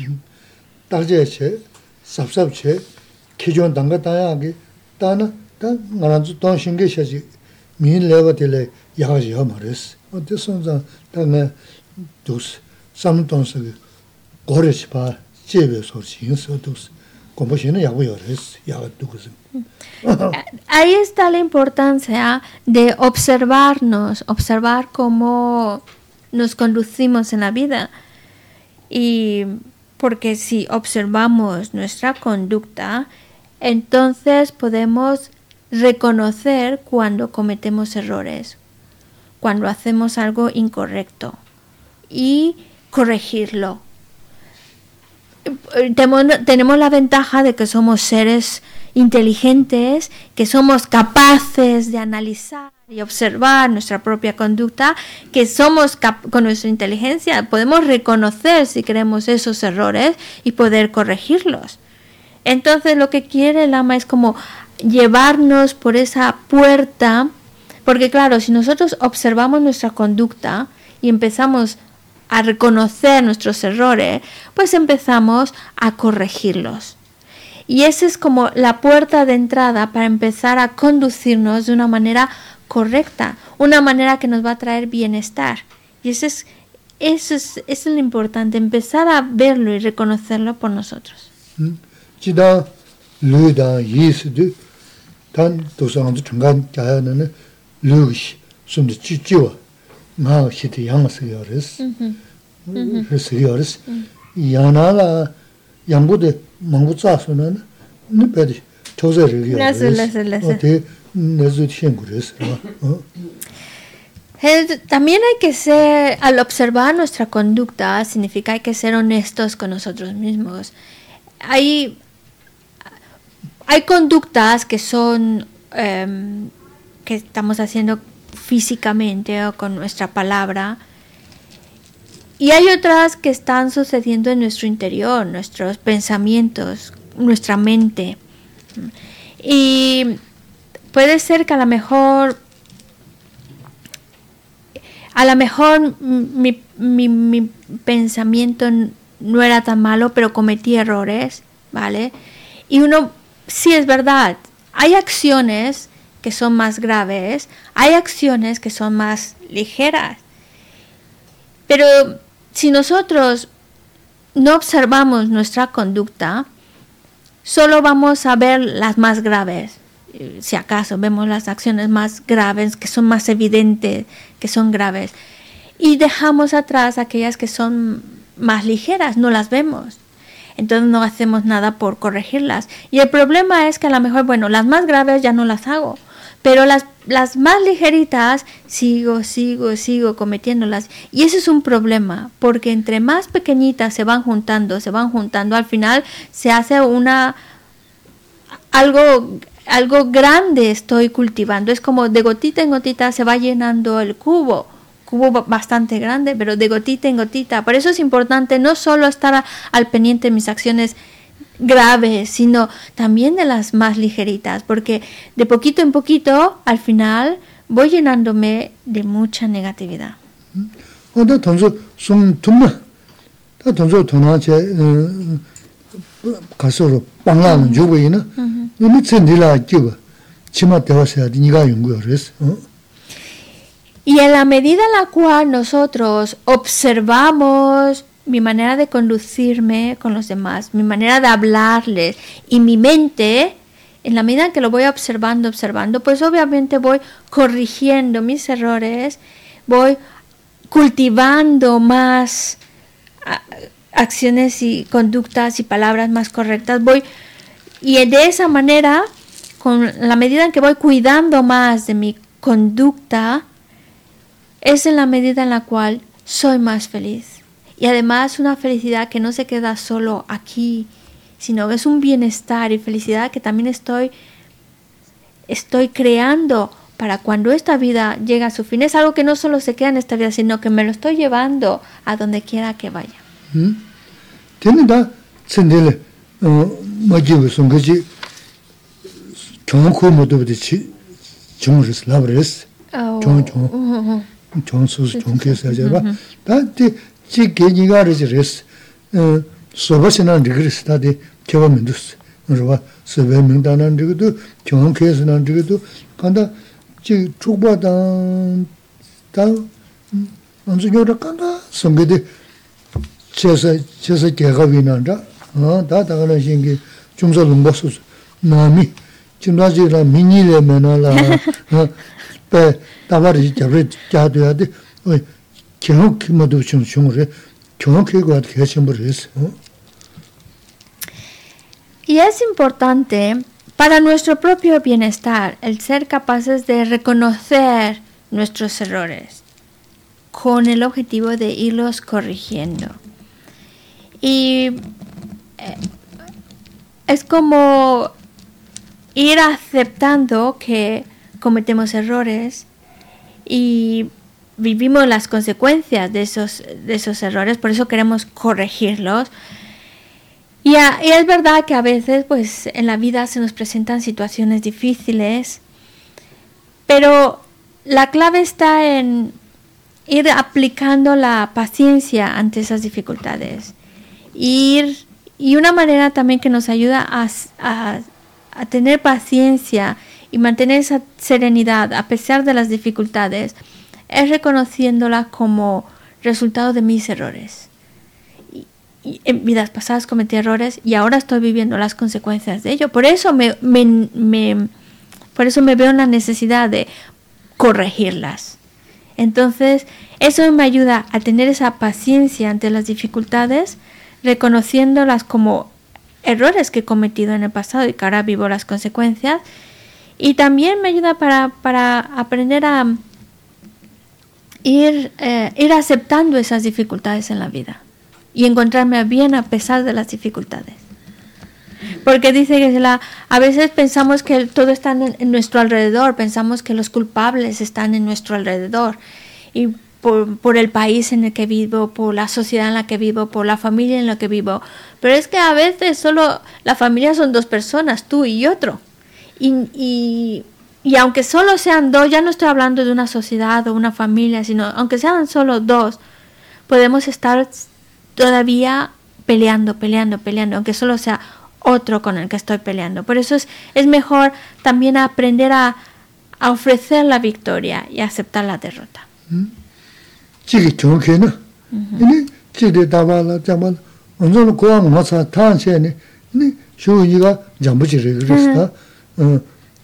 [laughs] Ahí está la importancia de observarnos, observar cómo nos conducimos en la vida. Y porque si observamos nuestra conducta, entonces podemos reconocer cuando cometemos errores, cuando hacemos algo incorrecto y corregirlo. Tenemos la ventaja de que somos seres inteligentes, que somos capaces de analizar y observar nuestra propia conducta, que somos con nuestra inteligencia podemos reconocer si queremos esos errores y poder corregirlos. Entonces lo que quiere el ama es como llevarnos por esa puerta, porque claro, si nosotros observamos nuestra conducta y empezamos a reconocer nuestros errores, pues empezamos a corregirlos. Y esa es como la puerta de entrada para empezar a conducirnos de una manera correcta, una manera que nos va a traer bienestar. Y eso es, eso es, eso es lo importante, empezar a verlo y reconocerlo por nosotros. Siriyoris. Yana la yangbu de mangbu tsa su na, ni pedi choze riyoris. Lasu, lasu, lasu. O te nezu tiengu res. Eh, También hay que ser, al observar nuestra conducta, significa hay que ser honestos con nosotros mismos. Hay, hay conductas que son, em, que estamos haciendo físicamente o con nuestra palabra, y hay otras que están sucediendo en nuestro interior, nuestros pensamientos, nuestra mente. Y puede ser que a lo mejor a lo mejor mi, mi, mi, pensamiento no era tan malo, pero cometí errores, ¿vale? Y uno, sí es verdad, hay acciones que son más graves, hay acciones que son más ligeras. Pero si nosotros no observamos nuestra conducta, solo vamos a ver las más graves. Si acaso vemos las acciones más graves, que son más evidentes, que son graves. Y dejamos atrás aquellas que son más ligeras, no las vemos. Entonces no hacemos nada por corregirlas. Y el problema es que a lo mejor, bueno, las más graves ya no las hago. Pero las, las más ligeritas sigo, sigo, sigo cometiéndolas. Y ese es un problema, porque entre más pequeñitas se van juntando, se van juntando, al final se hace una algo algo grande estoy cultivando. Es como de gotita en gotita se va llenando el cubo. Cubo bastante grande, pero de gotita en gotita. Por eso es importante no solo estar al pendiente de mis acciones graves, sino también de las más ligeritas, porque de poquito en poquito, al final, voy llenándome de mucha negatividad. Y en la medida en la cual nosotros observamos mi manera de conducirme con los demás, mi manera de hablarles y mi mente, en la medida en que lo voy observando, observando, pues obviamente voy corrigiendo mis errores, voy cultivando más acciones y conductas y palabras más correctas, voy y de esa manera, con la medida en que voy cuidando más de mi conducta, es en la medida en la cual soy más feliz. Y además una felicidad que no se queda solo aquí, sino que es un bienestar y felicidad que también estoy, estoy creando para cuando esta vida llega a su fin. Es algo que no solo se queda en esta vida, sino que me lo estoy llevando a donde quiera que vaya. chi ge [laughs] chi gejiga rezi res, e, soba sinan rigiris tadi kewa mindus, rwa soba mingdanan rigidu, kyungan kaya sinan rigidu, kanda chi chukba dan, dan, anzu nyora kanda samgidi chesa, chesa kega winan ra, da dagana shingi chumsa lumba susu, nami, chimdaji la minyi le mena la, pe tabar ji jabri jaduya di, Y es importante para nuestro propio bienestar el ser capaces de reconocer nuestros errores con el objetivo de irlos corrigiendo. Y eh, es como ir aceptando que cometemos errores y vivimos las consecuencias de esos, de esos errores, por eso queremos corregirlos. Y, es verdad que a veces pues en la vida se nos presentan situaciones difíciles, pero la clave está en ir aplicando la paciencia ante esas dificultades. Ir, y una manera también que nos ayuda a, a tener paciencia y mantener esa serenidad a pesar de las dificultades es reconociéndola como resultado de mis errores. Y, en vidas pasadas cometí errores y ahora estoy viviendo las consecuencias de ello. Por eso me, por eso me veo en la necesidad de corregirlas. Entonces, eso me ayuda a tener esa paciencia ante las dificultades, reconociéndolas como errores que he cometido en el pasado y que ahora vivo las consecuencias. Y también me ayuda para, para aprender a ir, eh, ir aceptando esas dificultades en la vida y encontrarme bien a pesar de las dificultades. Porque dice que a veces pensamos que todo está en, nuestro alrededor, pensamos que los culpables están en nuestro alrededor. Y por, por, el país en el que vivo, por la sociedad en la que vivo, por la familia en la que vivo. Pero es que a veces solo la familia son dos personas, tú y otro. Y, y, y aunque solo sean dos, ya no estoy hablando de una sociedad o una familia, sino aunque sean solo dos, podemos estar todavía peleando, peleando, peleando, aunque solo sea otro con el que estoy peleando. Por eso es, es mejor también aprender a, a ofrecer la victoria y aceptar la derrota.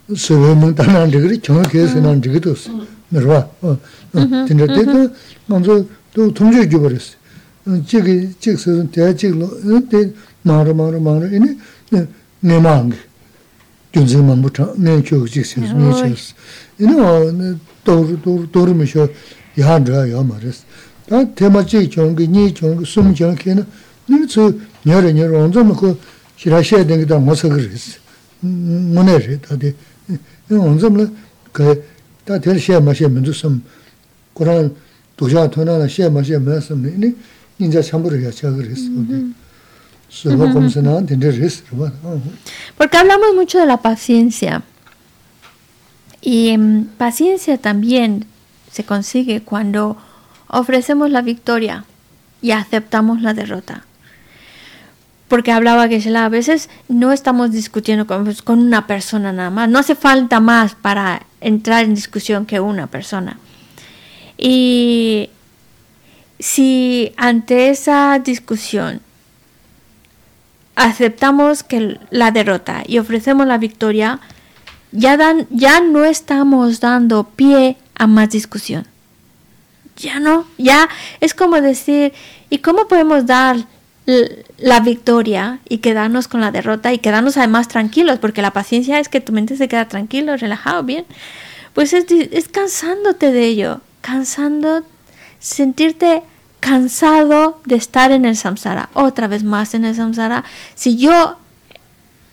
sōyō mō tā nāng rīgirī, chōng kē sō nāng rīgirī tōs, mē rwa. Tīndā tē tā ngā sō tō tōm chō gyō parīs, chīk, chīk sō sō tē chīk lō, tē mā rā mā rā mā rā, inī ngē mā ngī, gyōn sī mā mbō chā, ngē chō chīk sī sō, ngē chī sō. Inī wā tō rū, tō rū, tō rū mī shō yā rā yā mā rīs. Tā tē mā chīk chōng kī, nī chōng kī, sōm chōng kī na, nī tsō nyā rā nyā rā, ngō sō mā kō shirā shē dēngi tā ngō sā kī rīs, ngō nē rī, tā tē Porque hablamos mucho de la paciencia. Y mm, paciencia también se consigue cuando ofrecemos la victoria y aceptamos la derrota. Porque hablaba que a veces no estamos discutiendo con, pues, con una persona nada más. No hace falta más para entrar en discusión que una persona. Y si ante esa discusión aceptamos que la derrota y ofrecemos la victoria, ya, dan, ya no estamos dando pie a más discusión. Ya no, ya es como decir, ¿y cómo podemos dar la victoria y quedarnos con la derrota y quedarnos además tranquilos? Porque la paciencia es que tu mente se queda tranquilo, relajado, bien. Pues es, es cansándote de ello, cansando sentirte cansado de estar en el samsara, otra vez más en el samsara. Si yo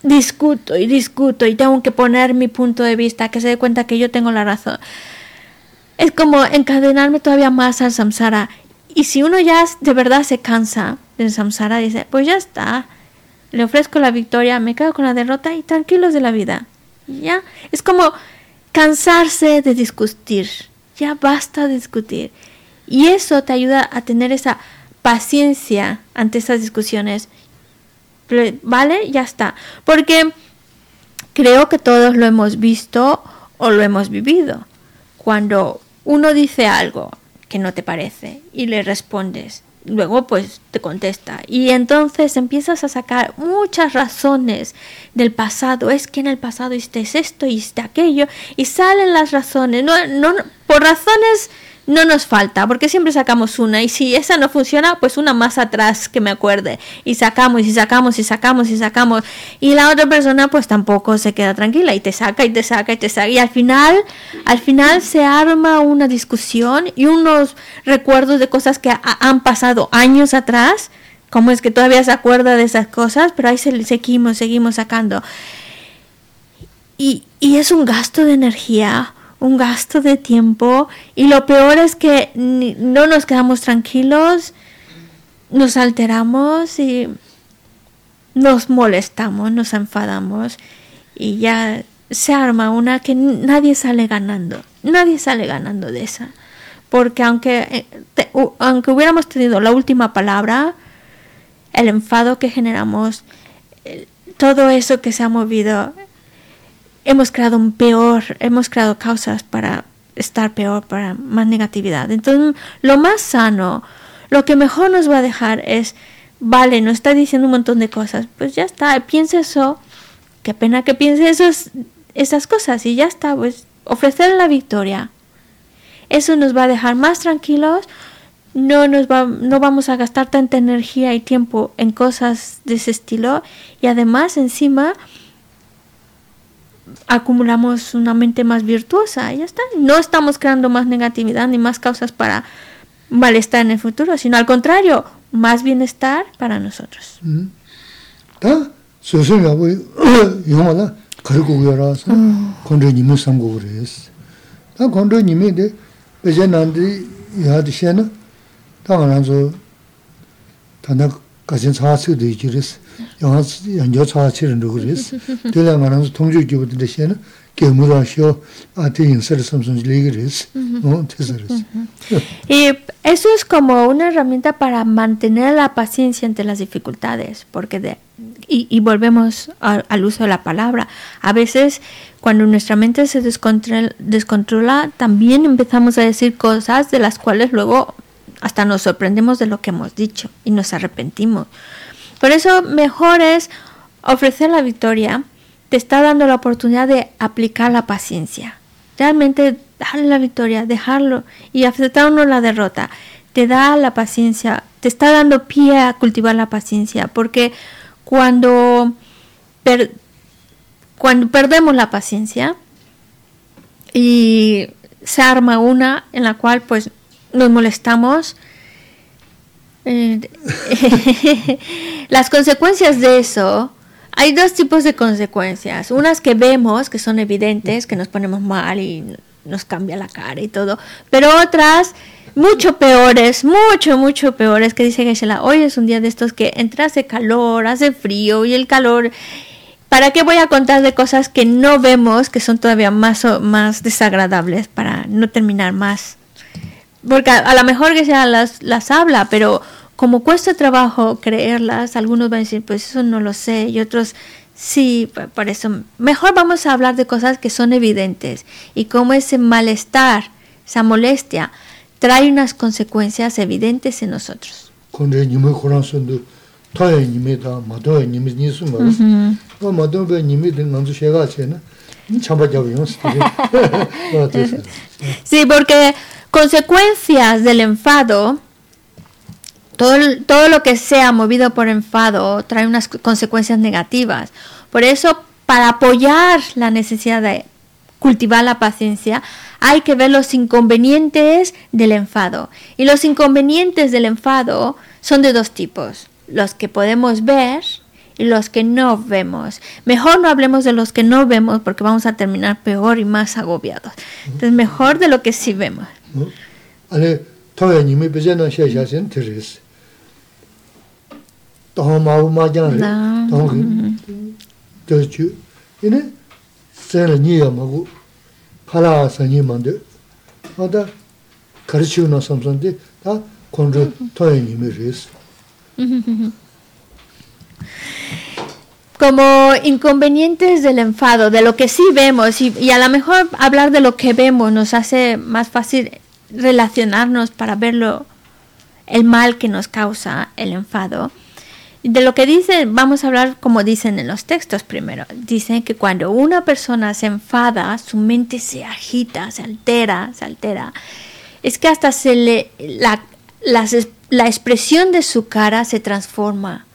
discuto y discuto y tengo que poner mi punto de vista, que se dé cuenta que yo tengo la razón, es como encadenarme todavía más al samsara. Y si uno ya de verdad se cansa del samsara, dice, pues ya está, le ofrezco la victoria, me quedo con la derrota y tranquilos de la vida. Ya, es como cansarse de discutir. Ya basta de discutir. Y eso te ayuda a tener esa paciencia ante esas discusiones. ¿Vale? Ya está. Porque creo que todos lo hemos visto o lo hemos vivido. Cuando uno dice algo que no te parece y le respondes, luego pues te contesta. Y entonces empiezas a sacar muchas razones del pasado. Es que en el pasado hiciste esto hiciste aquello y salen las razones. No, no por razones no nos falta, porque siempre sacamos una y si esa no funciona, pues una más atrás que me acuerde. Y sacamos y sacamos y sacamos y sacamos. Y la otra persona pues tampoco se queda tranquila y te saca y te saca y te saca. Y al final, al final se arma una discusión y unos recuerdos de cosas que han pasado años atrás, como es que todavía se acuerda de esas cosas, pero ahí seguimos, seguimos sacando. Y, y es un gasto de energía un gasto de tiempo y lo peor es que no nos quedamos tranquilos, nos alteramos y nos molestamos, nos enfadamos y ya se arma una que nadie sale ganando, nadie sale ganando de esa. Porque aunque, eh, aunque hubiéramos tenido la última palabra, el enfado que generamos, eh, todo eso que se ha movido hemos creado un peor, hemos creado causas para estar peor, para más negatividad. Entonces, lo más sano, lo que mejor nos va a dejar es, vale, no está diciendo un montón de cosas, pues ya está, piensa eso, qué pena que piense esos, esas cosas y ya está, pues ofrecer la victoria. Eso nos va a dejar más tranquilos, no, nos va, no vamos a gastar tanta energía y tiempo en cosas de ese estilo y además encima acumulamos una mente más virtuosa, y ya está. No estamos creando más negatividad ni más causas para malestar en el futuro, sino al contrario, más bienestar para nosotros. [clears throat] 영화 연저 차츠는 누구리스 들랑 가는 통주 기부들 대신에 게무라쇼 아테 인서를 섬선 리그리스 어 테서리스 y eso es como una herramienta para mantener la paciencia ante las dificultades porque de y, y volvemos a, al uso de la palabra a veces cuando nuestra mente se descontrola, descontrola también empezamos a decir cosas de las cuales luego hasta nos sorprendemos de lo que hemos dicho y nos arrepentimos. Por eso mejor es ofrecer la victoria, te está dando la oportunidad de aplicar la paciencia. Realmente darle la victoria, dejarlo y aceptarnos la derrota. Te da la paciencia, te está dando pie a cultivar la paciencia, porque cuando, cuando perdemos la paciencia y se arma una en la cual pues nos molestamos. [laughs] Las consecuencias de eso, hay dos tipos de consecuencias. Unas que vemos, que son evidentes, que nos ponemos mal y nos cambia la cara y todo. Pero otras mucho peores, mucho, mucho peores, que dice Geshe-la, hoy es un día de estos que entra hace calor, hace frío y el calor... ¿Para qué voy a contar de cosas que no vemos, que son todavía más, más desagradables, para no terminar más porque a, lo mejor que sea las, las habla, pero como cuesta trabajo creerlas, algunos van a decir, pues eso no lo sé, y otros sí, por eso mejor vamos a hablar de cosas que son evidentes y cómo ese malestar, esa molestia, trae unas consecuencias evidentes en nosotros. [laughs] [laughs] sí, porque Consecuencias del enfado. Todo, todo lo que sea movido por enfado trae unas consecuencias negativas. Por eso, para apoyar la necesidad de cultivar la paciencia, hay que ver los inconvenientes del enfado. Y los inconvenientes del enfado son de dos tipos. Los que podemos ver y los que no vemos. Mejor no hablemos de los que no vemos porque vamos a terminar peor y más agobiados. Entonces, mejor de lo que sí vemos. 아니 토야 님이 베제나 샤샤신 테레스 또 마우 마장 또 저주 이네 세르 니야 마고 팔아 사니만데 어다 가르치우나 삼선데 다 콘르 토야 님이 레스 [laughs] como inconvenientes del enfado, de lo que sí vemos, y, a lo mejor hablar de lo que vemos nos hace más fácil relacionarnos para verlo, el mal que nos causa el enfado. De lo que dice, vamos a hablar como dicen en los textos primero. Dicen que cuando una persona se enfada, su mente se agita, se altera, se altera. Es que hasta se le, la, la expresión de su cara se transforma.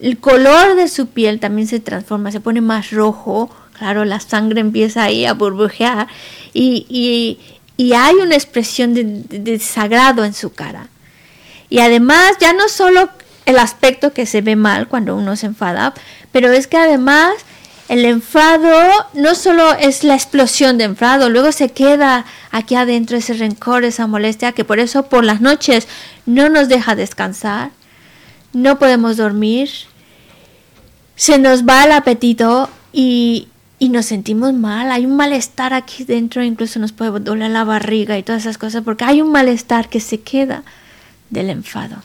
El color de su piel también se transforma, se pone más rojo. Claro, la sangre empieza ahí a burbujear y, y, hay una expresión de, desagrado en su cara. Y además, ya no solo el aspecto que se ve mal cuando uno se enfada, pero es que además el enfado no solo es la explosión de enfado, luego se queda aquí adentro ese rencor, esa molestia, que por eso por las noches no nos deja descansar, no podemos dormir, se nos va el apetito y, y nos sentimos mal, hay un malestar aquí dentro, incluso nos puede doler la barriga y todas esas cosas, porque hay un malestar que se queda del enfado.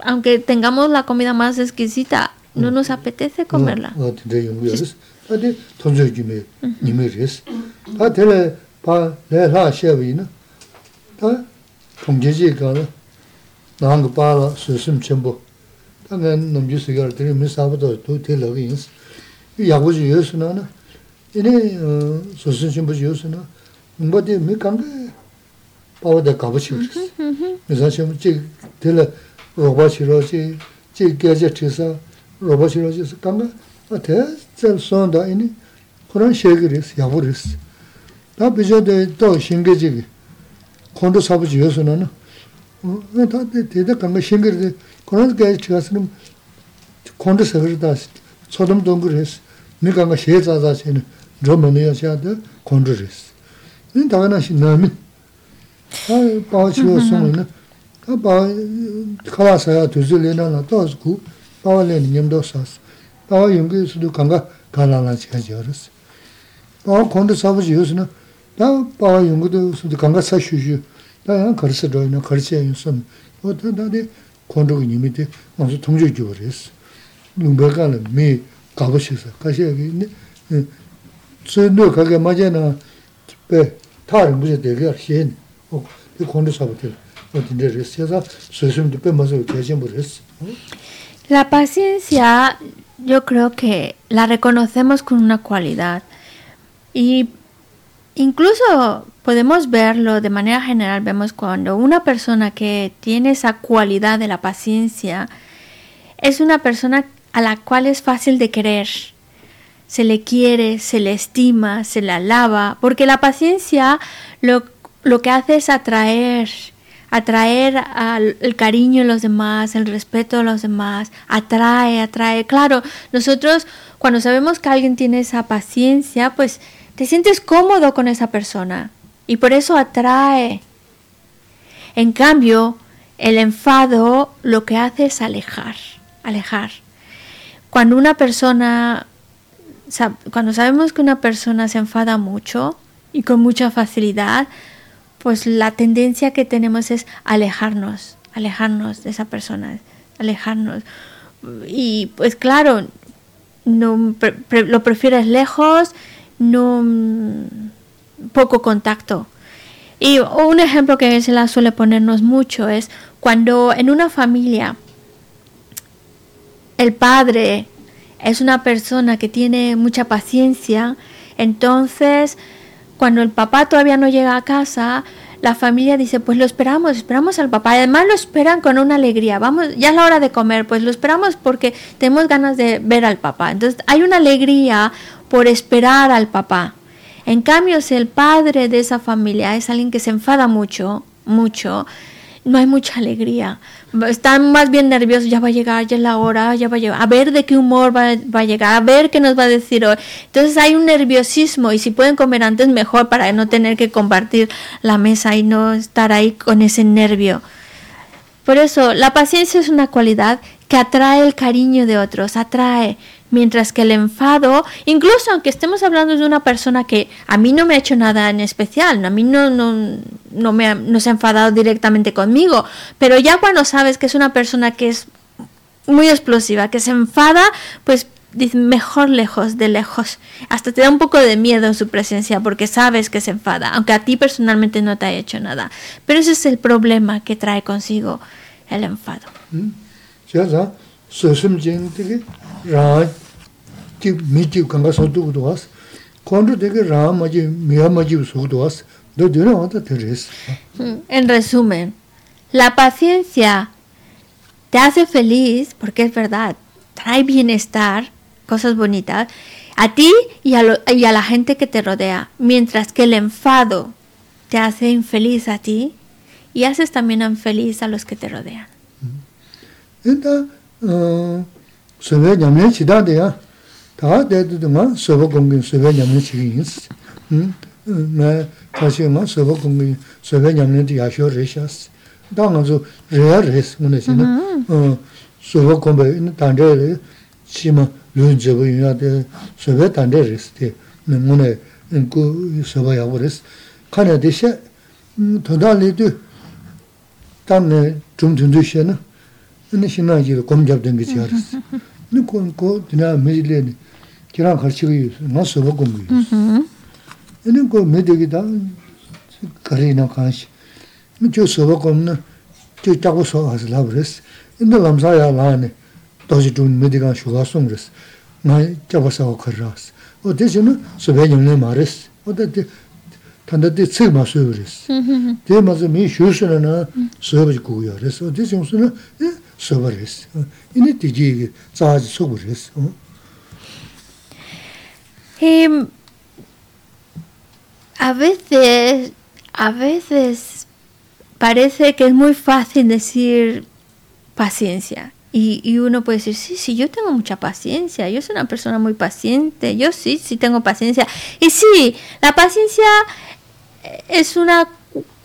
aunque tengamos la comida más exquisita, no nos apetece comerla. 당연 넘지 수결 들이 미사부터 또 될러기 야고지 예수나나 이네 소신 좀 보시오스나 뭐데 미 강게 바오데 가보시오 그래서 좀 제, 될 로바시로지 제 계제 트서 로바시로지 강가 어때 zel sonda ini Kur'an şegiris, yavuris. Da bize de to şingeci kondu sabıcı yosun onu. Ne ta de de kanga şingir de Kur'an gel çıkasın kondu sabıcı da sodum donguris. Mi kanga şe zaza seni romanı yaşadı konduris. Ne ta na şin namin. Ha ba yosun onu. Ha ba kalasa düzülene na tozku. Ba le nimdo sas. Ba yungu sudu kanga kalala çıkacağız. Ba kondu sabıcı yosun 다 바와 연구도 수도 강가 사슈슈 다야 가르쳐 줘요 가르쳐 요선 어떤 다데 권도가 님이데 먼저 통제 줘 버렸어 누가가는 미 가보셔서 가셔야 있네 저도 가게 맞잖아 배 타를 무슨 되게 신 어, 그 권도 사부터 어딘데 그래서 소심도 배 맞아 대신 버렸어 La paciencia yo creo que la reconocemos con una cualidad y Incluso podemos verlo de manera general, vemos cuando una persona que tiene esa cualidad de la paciencia es una persona a la cual es fácil de querer. Se le quiere, se le estima, se le alaba, porque la paciencia lo, lo que hace es atraer, atraer al, el cariño de los demás, el respeto de los demás, atrae, atrae. Claro, nosotros cuando sabemos que alguien tiene esa paciencia, pues te sientes cómodo con esa persona y por eso atrae. En cambio, el enfado lo que hace es alejar, alejar. Cuando una persona, cuando sabemos que una persona se enfada mucho y con mucha facilidad, pues la tendencia que tenemos es alejarnos, alejarnos de esa persona, alejarnos. Y pues claro, no, lo prefieres lejos no mm, poco contacto. Y un ejemplo que se la suele ponernos mucho es cuando en una familia el padre es una persona que tiene mucha paciencia, entonces cuando el papá todavía no llega a casa, la familia dice, pues lo esperamos, esperamos al papá. Además lo esperan con una alegría. Vamos, ya es la hora de comer, pues lo esperamos porque tenemos ganas de ver al papá. Entonces hay una alegría, por esperar al papá. En cambio, si el padre de esa familia es alguien que se enfada mucho, mucho, no hay mucha alegría. Están más bien nerviosos, ya va a llegar, ya es la hora, ya va a llegar, a ver de qué humor va, va, a llegar, a ver qué nos va a decir hoy. Entonces hay un nerviosismo y si pueden comer antes mejor para no tener que compartir la mesa y no estar ahí con ese nervio. Por eso, la paciencia es una cualidad que atrae el cariño de otros, atrae, mientras que el enfado, incluso aunque estemos hablando de una persona que a mí no me ha hecho nada en especial, a mí no, no, no, me ha, no se ha enfadado directamente conmigo, pero ya cuando sabes que es una persona que es muy explosiva, que se enfada, pues mejor lejos de lejos. Hasta te da un poco de miedo en su presencia porque sabes que se enfada, aunque a ti personalmente no te haya hecho nada. Pero ese es el problema que trae consigo el enfado. En resumen, la paciencia te hace feliz, porque es verdad, trae bienestar, cosas bonitas, a ti y a, lo, y a la gente que te rodea, mientras que el enfado te hace infeliz a ti y haces también infeliz a los que te rodean. 다 대도 뭐 서버 공기 서버 냠는 시기 음 네, 다시 뭐 서버 공기 서버 냠는 디 야쇼 레샤스 당은서 레아레스 문에서는 어 서버 공기 단대를 시마 륜저고 유야데 서버 단대레스 때 문에 그 서버 야버레스 칸에 대셔 음 도달리도 담네 좀 든듯이는 근데 신나지 검잡된 게 지어졌어. nukun ko dina mejile kiraan karchiga yuus, nga soba kongu yuus. Ani ko medegi da kari na kaanshi. Mi jo soba kongu na jo chago soba hasi labu res. Inda lamsa ya laani doji chun medegaan shuga song res. Nga chago sago kari ras. O deshi na soba nyamne ma res. O da de tanda de tsik ma suyo res. De mazi mi shusuna na soba kuya res. O deshi na sobe res ini di ji za ji sobe res Em, a veces, a veces parece que es muy fácil decir paciencia. Y, y, uno puede decir, sí, sí, yo tengo mucha paciencia, yo soy una persona muy paciente, yo sí, sí tengo paciencia. Y sí, la paciencia es una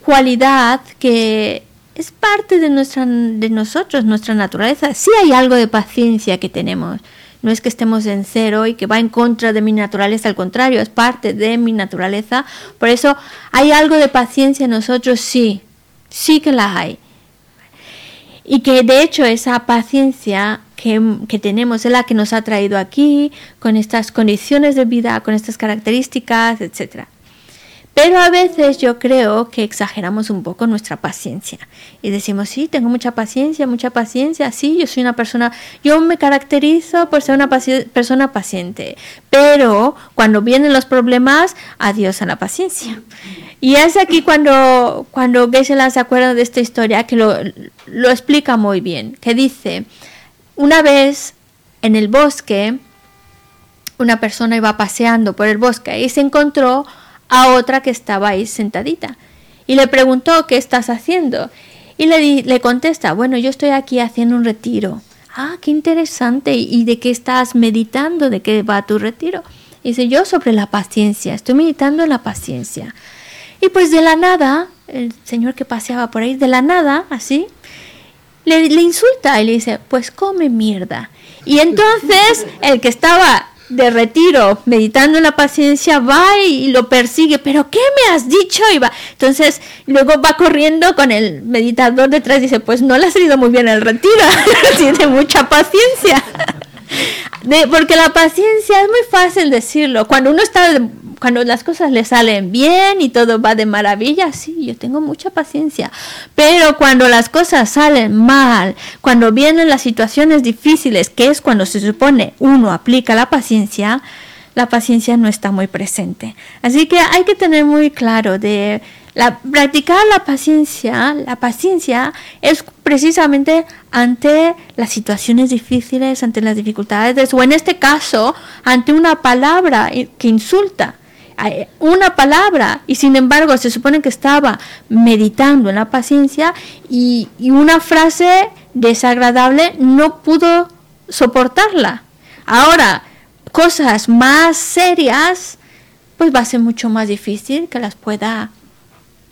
cualidad que es parte de, nuestra, de nosotros, nuestra naturaleza. Sí hay algo de paciencia que tenemos. No es que estemos en cero y que va en contra de mi naturaleza, al contrario, es parte de mi naturaleza. Por eso hay algo de paciencia en nosotros, sí, sí que la hay. Y que de hecho esa paciencia que, que, tenemos es la que nos ha traído aquí, con estas condiciones de vida, con estas características, etc. Pero a veces yo creo que exageramos un poco nuestra paciencia y decimos, sí, tengo mucha paciencia, mucha paciencia, sí, yo soy una persona, yo me caracterizo por ser una persona paciente, pero cuando vienen los problemas, adiós a la paciencia. Y es aquí cuando, cuando se acuerda de esta historia que lo, lo explica muy bien, que dice, una vez en el bosque, una persona iba paseando por el bosque y se encontró a otra que estaba ahí sentadita y le preguntó, ¿qué estás haciendo? Y le, le contesta, bueno, yo estoy aquí haciendo un retiro. Ah, qué interesante. ¿Y de qué estás meditando? ¿De qué va tu retiro? Y dice, yo sobre la paciencia, estoy meditando en la paciencia. Y pues de la nada, el señor que paseaba por ahí, de la nada, así, le, le insulta y le dice, pues come mierda. Y entonces el que estaba de retiro, meditando en la paciencia, va y lo persigue, pero ¿qué me has dicho? Y va. Entonces, luego va corriendo con el meditador detrás y dice, pues no le ha salido muy bien el retiro, [laughs] tiene mucha paciencia. De, porque la paciencia es muy fácil decirlo. Cuando uno está, cuando las cosas le salen bien y todo va de maravilla, sí, yo tengo mucha paciencia. Pero cuando las cosas salen mal, cuando vienen las situaciones difíciles, que es cuando se supone uno aplica la paciencia, la paciencia no está muy presente. Así que hay que tener muy claro de la, practicar la paciencia, la paciencia es precisamente ante las situaciones difíciles, ante las dificultades, o en este caso, ante una palabra que insulta, una palabra, y sin embargo se supone que estaba meditando en la paciencia y, una frase desagradable no pudo soportarla. Ahora, cosas más serias, pues va a ser mucho más difícil que las pueda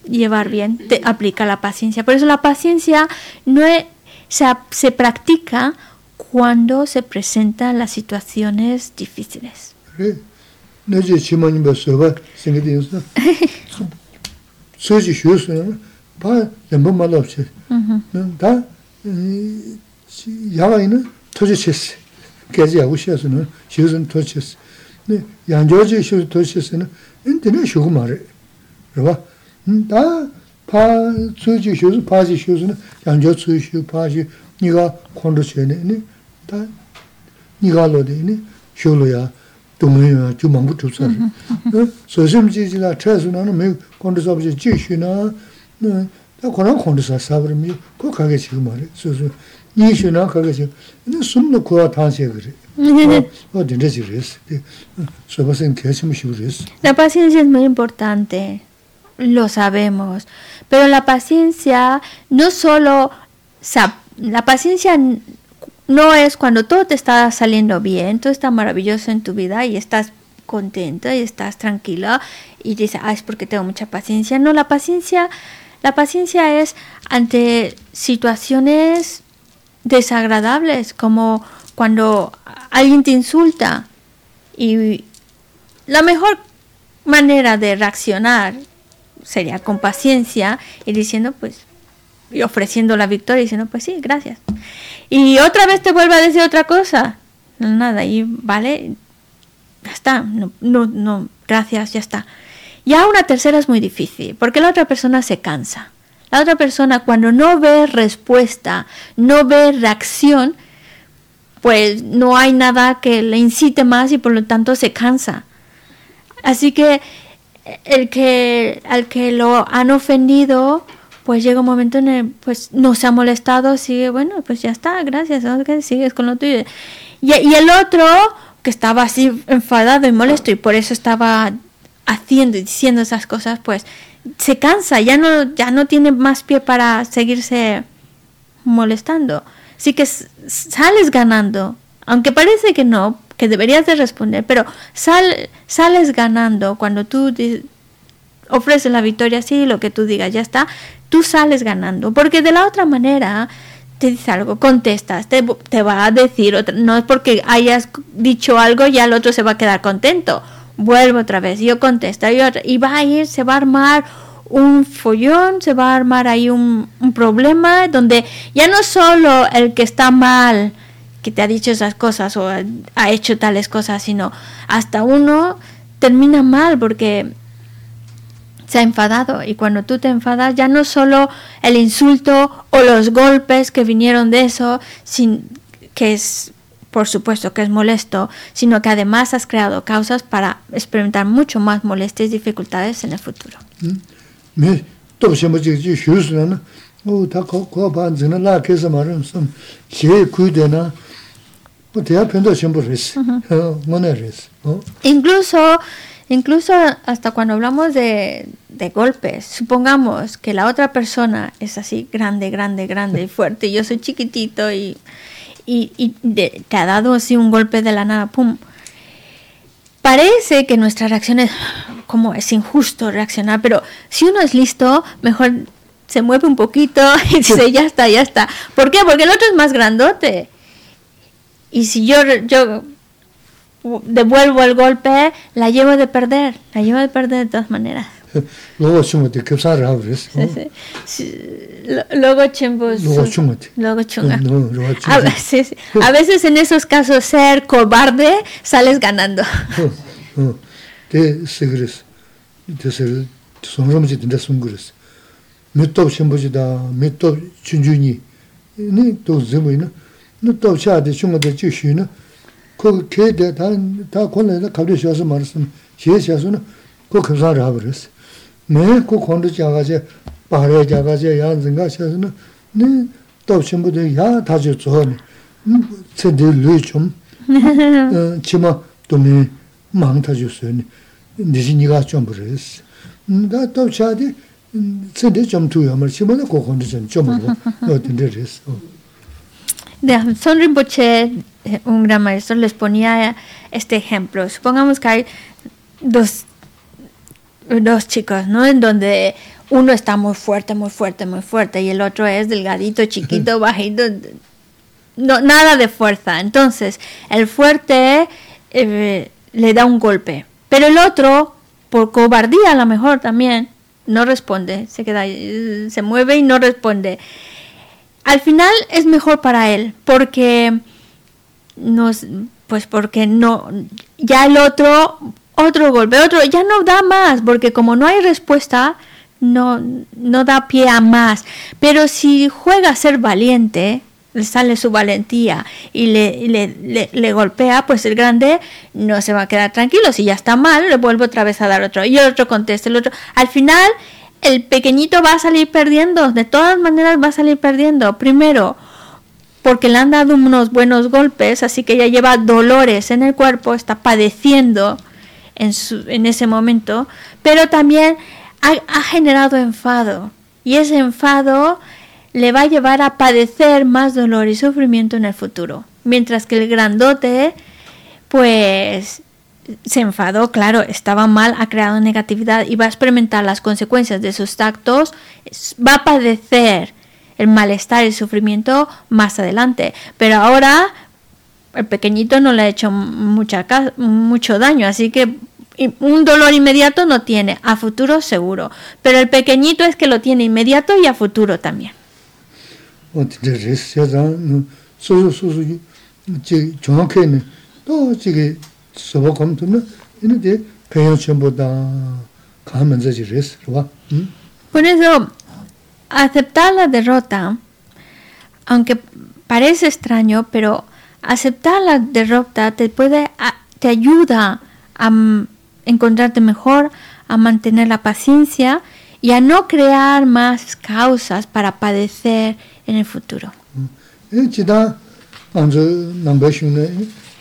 llevar bien, te aplica la paciencia. Por eso la paciencia no es, se, se practica cuando se presentan las situaciones difíciles. 다 파, 수지 쇼스, 파지 쇼스는 양조 수시, 파지, 니가 콘도 쉐네, 다 니가 로데니, 쇼로야, 동의야, 주망부 조사. 소심지지나 차수나는 매 콘도 사버지 지슈나, 다 코나 콘도 사 사버미, 그 가게 지금 말해. 소소 이슈나 가게 지금. 근데 숨도 고아 탄세 그래. Oh, La paciencia es muy importante. Lo sabemos. Pero la paciencia no solo, la paciencia no es cuando todo te está saliendo bien, todo está maravilloso en tu vida y estás contento y estás tranquila y dices, ah, es porque tengo mucha paciencia. No, la paciencia, la paciencia es ante situaciones desagradables, como cuando alguien te insulta y la mejor manera de reaccionar sería con paciencia y diciendo, pues, y ofreciendo la victoria y diciendo, pues sí, gracias. Y otra vez te vuelve a decir otra cosa. nada, y vale, ya está, no, no, no, gracias, ya está. Ya una tercera es muy difícil, porque la otra persona se cansa. La otra persona cuando no ve respuesta, no ve reacción, pues no hay nada que le incite más y por lo tanto se cansa. Así que el que al que lo han ofendido, pues llega un momento en el pues no se ha molestado, sigue, bueno, pues ya está, gracias, que sigues con lo tuyo. Y, y el otro que estaba así enfadado y molesto y por eso estaba haciendo y diciendo esas cosas, pues se cansa, ya no, ya no tiene más pie para seguirse molestando. Así que sales ganando, aunque parece que no, que deberías de responder, pero sal, sales ganando cuando tú ofreces la victoria, sí, lo que tú digas, ya está, tú sales ganando, porque de la otra manera te dice algo, contestas, te, te va a decir, otra, no es porque hayas dicho algo, ya el otro se va a quedar contento, vuelvo otra vez, yo contesto, y, y va a ir, se va a armar un follón, se va a armar ahí un, un problema donde ya no solo el que está mal, que te ha dicho esas cosas o ha hecho tales cosas, sino hasta uno termina mal porque se ha enfadado y cuando tú te enfadas ya no solo el insulto o los golpes que vinieron de eso, sin, que es por supuesto que es molesto, sino que además has creado causas para experimentar mucho más molestias y dificultades en el futuro. [laughs] Incluso, incluso hasta cuando hablamos de, de, golpes, supongamos que la otra persona es así grande, grande, grande y fuerte, y yo soy chiquitito y, y, y te ha dado así un golpe de la nada, ¡pum! Parece que nuestra reacción es como es injusto reaccionar, pero si uno es listo, mejor se mueve un poquito [laughs] y dice, ya está, ya está. ¿Por qué? Porque el otro es más grandote. Y si yo, yo devuelvo el golpe, la llevo de perder, la llevo de perder de todas maneras. [laughs] Luego chungate, ¿qué pasa ahora? Luego chungate. Luego chungate. Luego chungate. [laughs] [laughs] A veces en esos casos ser cobarde sales ganando. Te segres. Te segres. Sonromji tende sungres. Metop chimboji da, metop chunjuni. Ni to zimui nū nu topshaadi shungade chi shi na, ko keide, ta kone na kabdi shasu marasana, xie shasu na, ko kamsan rabarasi. Me ko kondu jagaze, bahre jagaze, yaan zinga shasu na, [laughs] eh, ni topshimbude yaa taji zuho ni, tsedi lui chum, chima dumi maang taji suyo ni, nishi niga chombarasi. Mm, da topshaadi mm, tsedi chom tuyo mar, chima na ko kondu chan chombarwa, [laughs] no dinde resi. Oh. De Son Rinpoche, eh, un gran maestro, les ponía este ejemplo. Supongamos que hay dos, dos chicos, ¿no? En donde uno está muy fuerte, muy fuerte, muy fuerte, y el otro es delgadito, [laughs] chiquito, bajito, no, nada de fuerza. Entonces, el fuerte eh, le da un golpe, pero el otro, por cobardía a lo mejor también, no responde, se queda, se mueve y no responde al final es mejor para él, porque nos, pues porque no, ya el otro, otro golpe, otro, ya no da más, porque como no hay respuesta, no, no da pie a más. Pero si juega a ser valiente, le sale su valentía y le, le, le, golpea, pues el grande no se va a quedar tranquilo. Si ya está mal, le vuelve otra vez a dar otro. Y el otro contesta, el otro. Al final, el pequeñito va a salir perdiendo, de todas maneras va a salir perdiendo. Primero, porque le han dado unos buenos golpes, así que ya lleva dolores en el cuerpo, está padeciendo en, su, en ese momento, pero también ha, ha generado enfado. Y ese enfado le va a llevar a padecer más dolor y sufrimiento en el futuro. Mientras que el grandote, pues se enfadó, claro, estaba mal, ha creado negatividad y va a experimentar las consecuencias de sus actos, va a padecer el malestar y el sufrimiento más adelante. Pero ahora el pequeñito no le ha hecho mucha, mucho daño, así que un dolor inmediato no tiene, a futuro seguro. Pero el pequeñito es que lo tiene inmediato y a futuro también. Por eso, aceptar la derrota, aunque parece extraño, pero aceptar la derrota te puede, te ayuda a encontrarte mejor, a mantener la paciencia y a no crear más causas para padecer en el futuro.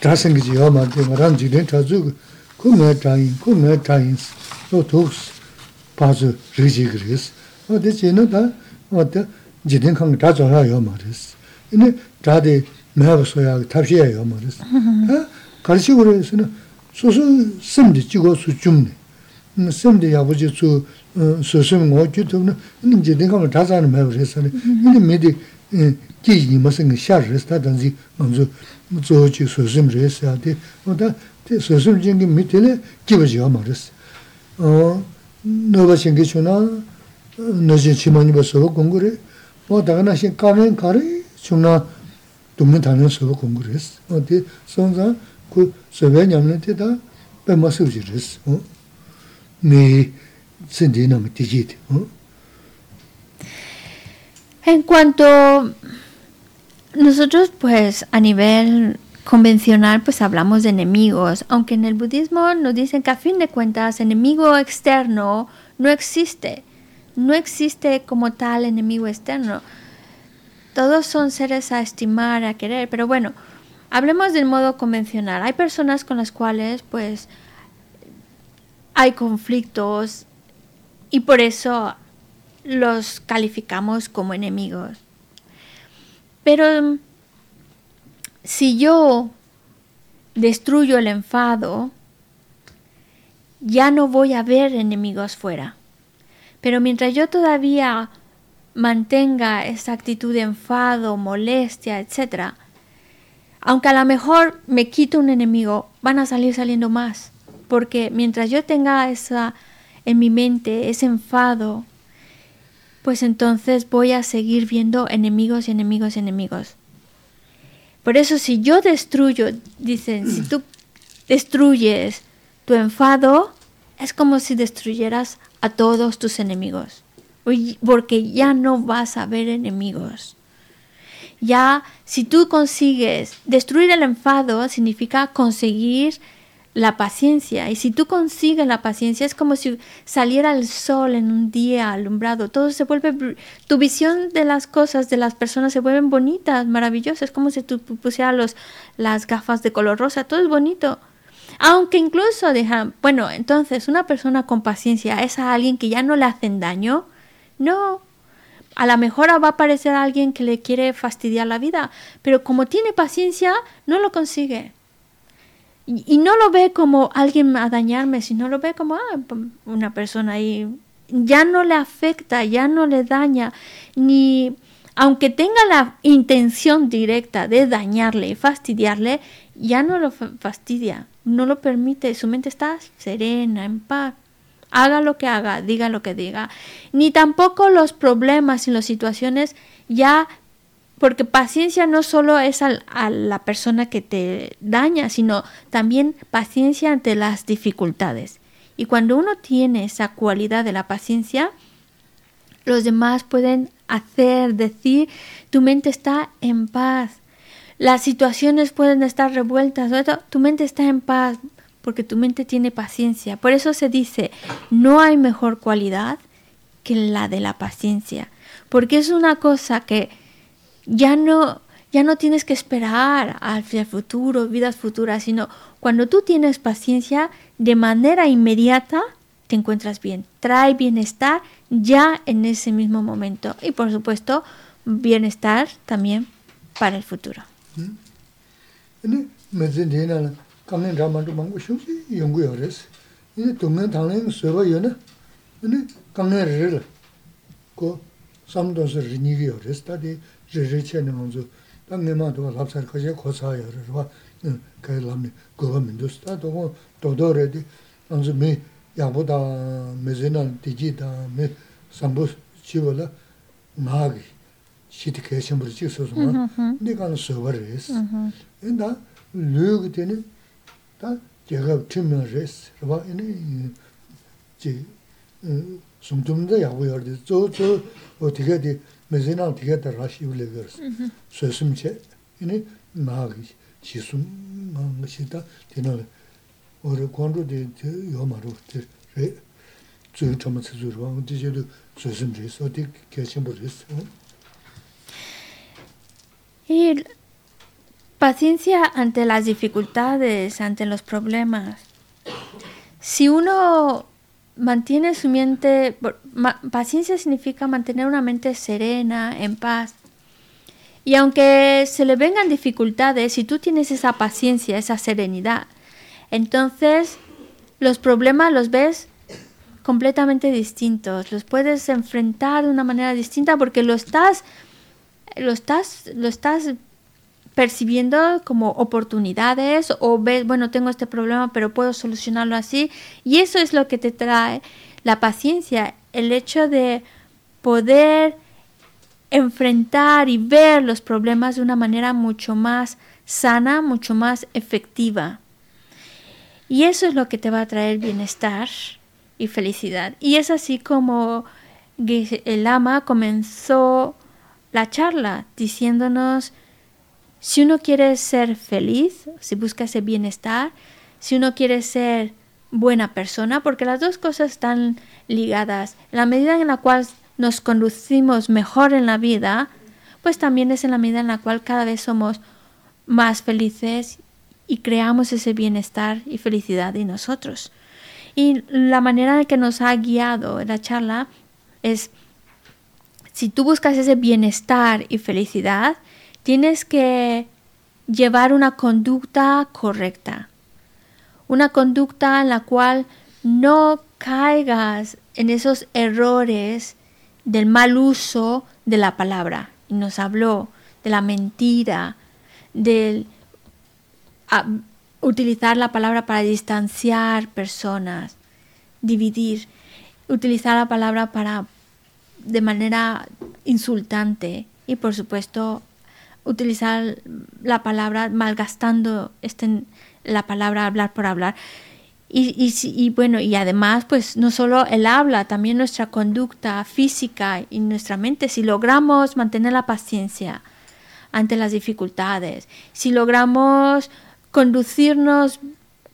dāsāṅgī jī yā māntē ngā rāṅ jī rīṅ chācū kū mē chāyīṅ, kū mē chāyīṅ sō tūks pācū rī jī gī rīs. Wā tē chī nō tā, wā tē jī rīṅ kāṅ chā chō rā yā mā rīs. Inē chā tē mē bā sō yā tāp shī yā yā mā rīs. Kā rī shī gu rī sō nā, sō sō sīm tī jī gō sū chūm nī, sīm tī yā bū jī sū sū sīm ngō chū tūk nā, inē jī rīṅ kāṅ chā chā rā mē bā rīs. Inē mē tī ji ni ma sing sha res ta dan ji man zu zo ji su sim res ya de o da de su sim jing mi te le ji ba ji ma res. 어 no ba sing chu na no ji chi ma ni ba so gong gu re. O da na sing ka ren ka re chung na dum ne dan so gong gu res. O de song za ku so be nyam ne te da pe ma su ji res. O me sin de na me ti ji de o. En cuanto nosotros pues a nivel convencional pues hablamos de enemigos, aunque en el budismo nos dicen que a fin de cuentas enemigo externo no existe, no existe como tal enemigo externo. Todos son seres a estimar, a querer, pero bueno, Hablemos del modo convencional. Hay personas con las cuales pues hay conflictos y por eso los calificamos como enemigos. Pero si yo destruyo el enfado, ya no voy a ver enemigos fuera. Pero mientras yo todavía mantenga esa actitud de enfado, molestia, etc., aunque a lo mejor me quito un enemigo, van a salir saliendo más. Porque mientras yo tenga esa en mi mente, ese enfado, pues entonces voy a seguir viendo enemigos y enemigos y enemigos. Por eso si yo destruyo, dicen, si tú destruyes tu enfado, es como si destruyeras a todos tus enemigos. Porque ya no vas a ver enemigos. Ya si tú consigues destruir el enfado, significa conseguir la paciencia. Y si tú consigues la paciencia, es como si saliera el sol en un día alumbrado. Todo se vuelve, tu visión de las cosas, de las personas se vuelven bonitas, maravillosas. Es como si tú pusieras los, las gafas de color rosa. Todo es bonito. Aunque incluso bueno, entonces una persona con paciencia es a alguien que ya no le hacen daño. No, a lo mejor va a aparecer alguien que le quiere fastidiar la vida, pero como tiene paciencia, no lo consigue. Y, no lo ve como alguien a dañarme, sino lo ve como ah, una persona ahí. Ya no le afecta, ya no le daña, ni aunque tenga la intención directa de dañarle y fastidiarle, ya no lo fastidia, no lo permite, su mente está serena, en paz haga lo que haga, diga lo que diga, ni tampoco los problemas y las situaciones ya, porque paciencia no solo es a la persona que te daña, sino también paciencia ante las dificultades. Y cuando uno tiene esa cualidad de la paciencia, los demás pueden hacer, decir, tu mente está en paz. Las situaciones pueden estar revueltas, tu mente está en paz, porque tu mente tiene paciencia. Por eso se dice, no hay mejor cualidad que la de la paciencia, porque es una cosa que ya no ya no tienes que esperar al futuro, vidas futuras, sino cuando tú tienes paciencia, de manera inmediata te encuentras bien, trae bienestar ya en ese mismo momento y por supuesto bienestar también para el futuro. rī chē nī mōngzō, tā ngē mā tō lāp sār kāchē kō sā yā rā rā, kā yā lām nī gōba mī ndōs, tā tō kō tō tō rē tī, nāngzō mī yāmbō tā, mī zē nā tī jī tā, mī sāmbō chī wā lā, ngā kī, chī tī kē shēmbō rī chī sō sō mā, nī kā nā sō wā rē sī. Yā tā, lū kī tī nī, tā jē gā tī mī rē sī, rā bā, yā nī, jī, sōng tūm dā yā wā yā rā tī, tsō tsō, wā tī kā tī, 메제나 어떻게 돼 라시 울레거스 소심체 이네 나기 지숨 망시다 되나 오르 관로데 요마로 데 주요 좀 쓰주로 디제도 조심지 어디 계신 버렸어 Y paciencia ante las dificultades, ante los problemas. Si uno mantiene su mente, paciencia significa mantener una mente serena, en paz. Y aunque se le vengan dificultades, si tú tienes esa paciencia, esa serenidad, entonces los problemas los ves completamente distintos, los puedes enfrentar de una manera distinta porque lo estás, lo estás, lo estás percibiendo como oportunidades o ves, bueno, tengo este problema, pero puedo solucionarlo así. Y eso es lo que te trae la paciencia, el hecho de poder enfrentar y ver los problemas de una manera mucho más sana, mucho más efectiva. Y eso es lo que te va a traer bienestar y felicidad. Y es así como el ama comenzó la charla diciéndonos si uno quiere ser feliz, si busca ese bienestar, si uno quiere ser buena persona, porque las dos cosas están ligadas. En la medida en la cual nos conducimos mejor en la vida, pues también es en la medida en la cual cada vez somos más felices y creamos ese bienestar y felicidad en nosotros. Y la manera en que nos ha guiado la charla es si tú buscas ese bienestar y felicidad, tienes que llevar una conducta correcta. Una conducta en la cual no caigas en esos errores del mal uso de la palabra. Y nos habló de la mentira, del a- utilizar la palabra para distanciar personas, dividir, utilizar la palabra para de manera insultante y por supuesto utilizar la palabra malgastando este, la palabra hablar por hablar. Y, y, bueno y además pues no solo el habla también nuestra conducta física y nuestra mente. Si logramos mantener la paciencia ante las dificultades si logramos conducirnos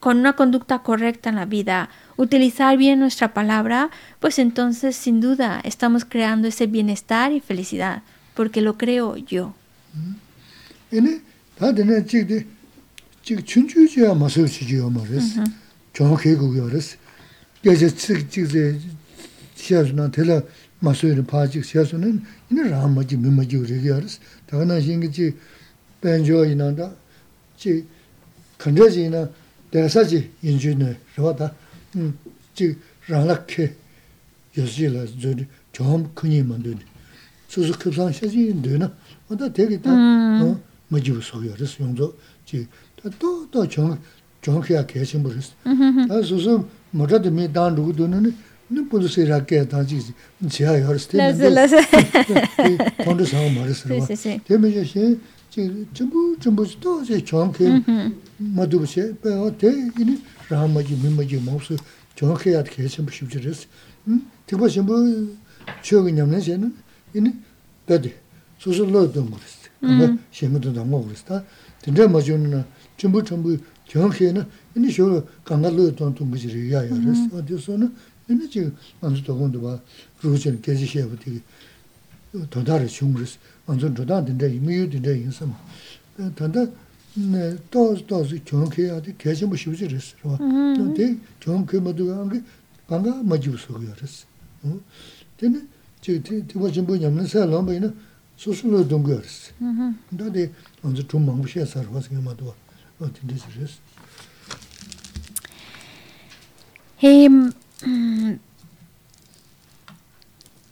con una conducta correcta en la vida, utilizar bien nuestra palabra, pues entonces sin duda estamos creando ese bienestar y felicidad, porque lo creo yo. 얘네 다들 지금 지금 춘추지야 마서치지요 말이스 정확히 그거였어 그래서 지금 지금 시야스나 텔라 마서는 파지 시야스는 이는 라마지 미마지 그러기였어 다나 신기지 벤조이나다 지 컨저지나 대사지 인주네 저다 음지 랑락케 여지라 저리 좀 큰이 만드니 수수 급상 시지 되나 어다 되겠다 어 뭐지 소리였어 용도 지또또정 정해야 계신 분이었어 다 수수 뭐라도 미단 누구도는 는 보세라 게 다지 제가 열었을 때 돈도 사고 말했어 Sí, sí, sí. 되면 이제 지 전부 전부 또 이제 정해 모두세 배워 대 이니 라마지 미마지 모스 정해야 계신 분이었어 음 되고 전부 추억이 남는 새는 이니 배대 수술로도 말했어 근데 시험도 너무 그랬다 근데 뭐는 전부 전부 정해는 이니 쇼 강가로 돈도 무지리야 그랬어 어디서는 이니 지금 먼저 도군도 봐 루전 계지시에 되게 도다를 중그랬어 완전 도다인데 이미유인데 인생 단다 네 또또 정해야 돼 계신 뭐 쉽지 그랬어 근데 정해 모두가 한게 강가 맞지서 그랬어 어 근데 저 뒤에 전부 냠는 사람은 수술로 돈 그랬어 근데 완전 좀 망부시야 살아서 그만도 어 근데 그랬어 Em, mm,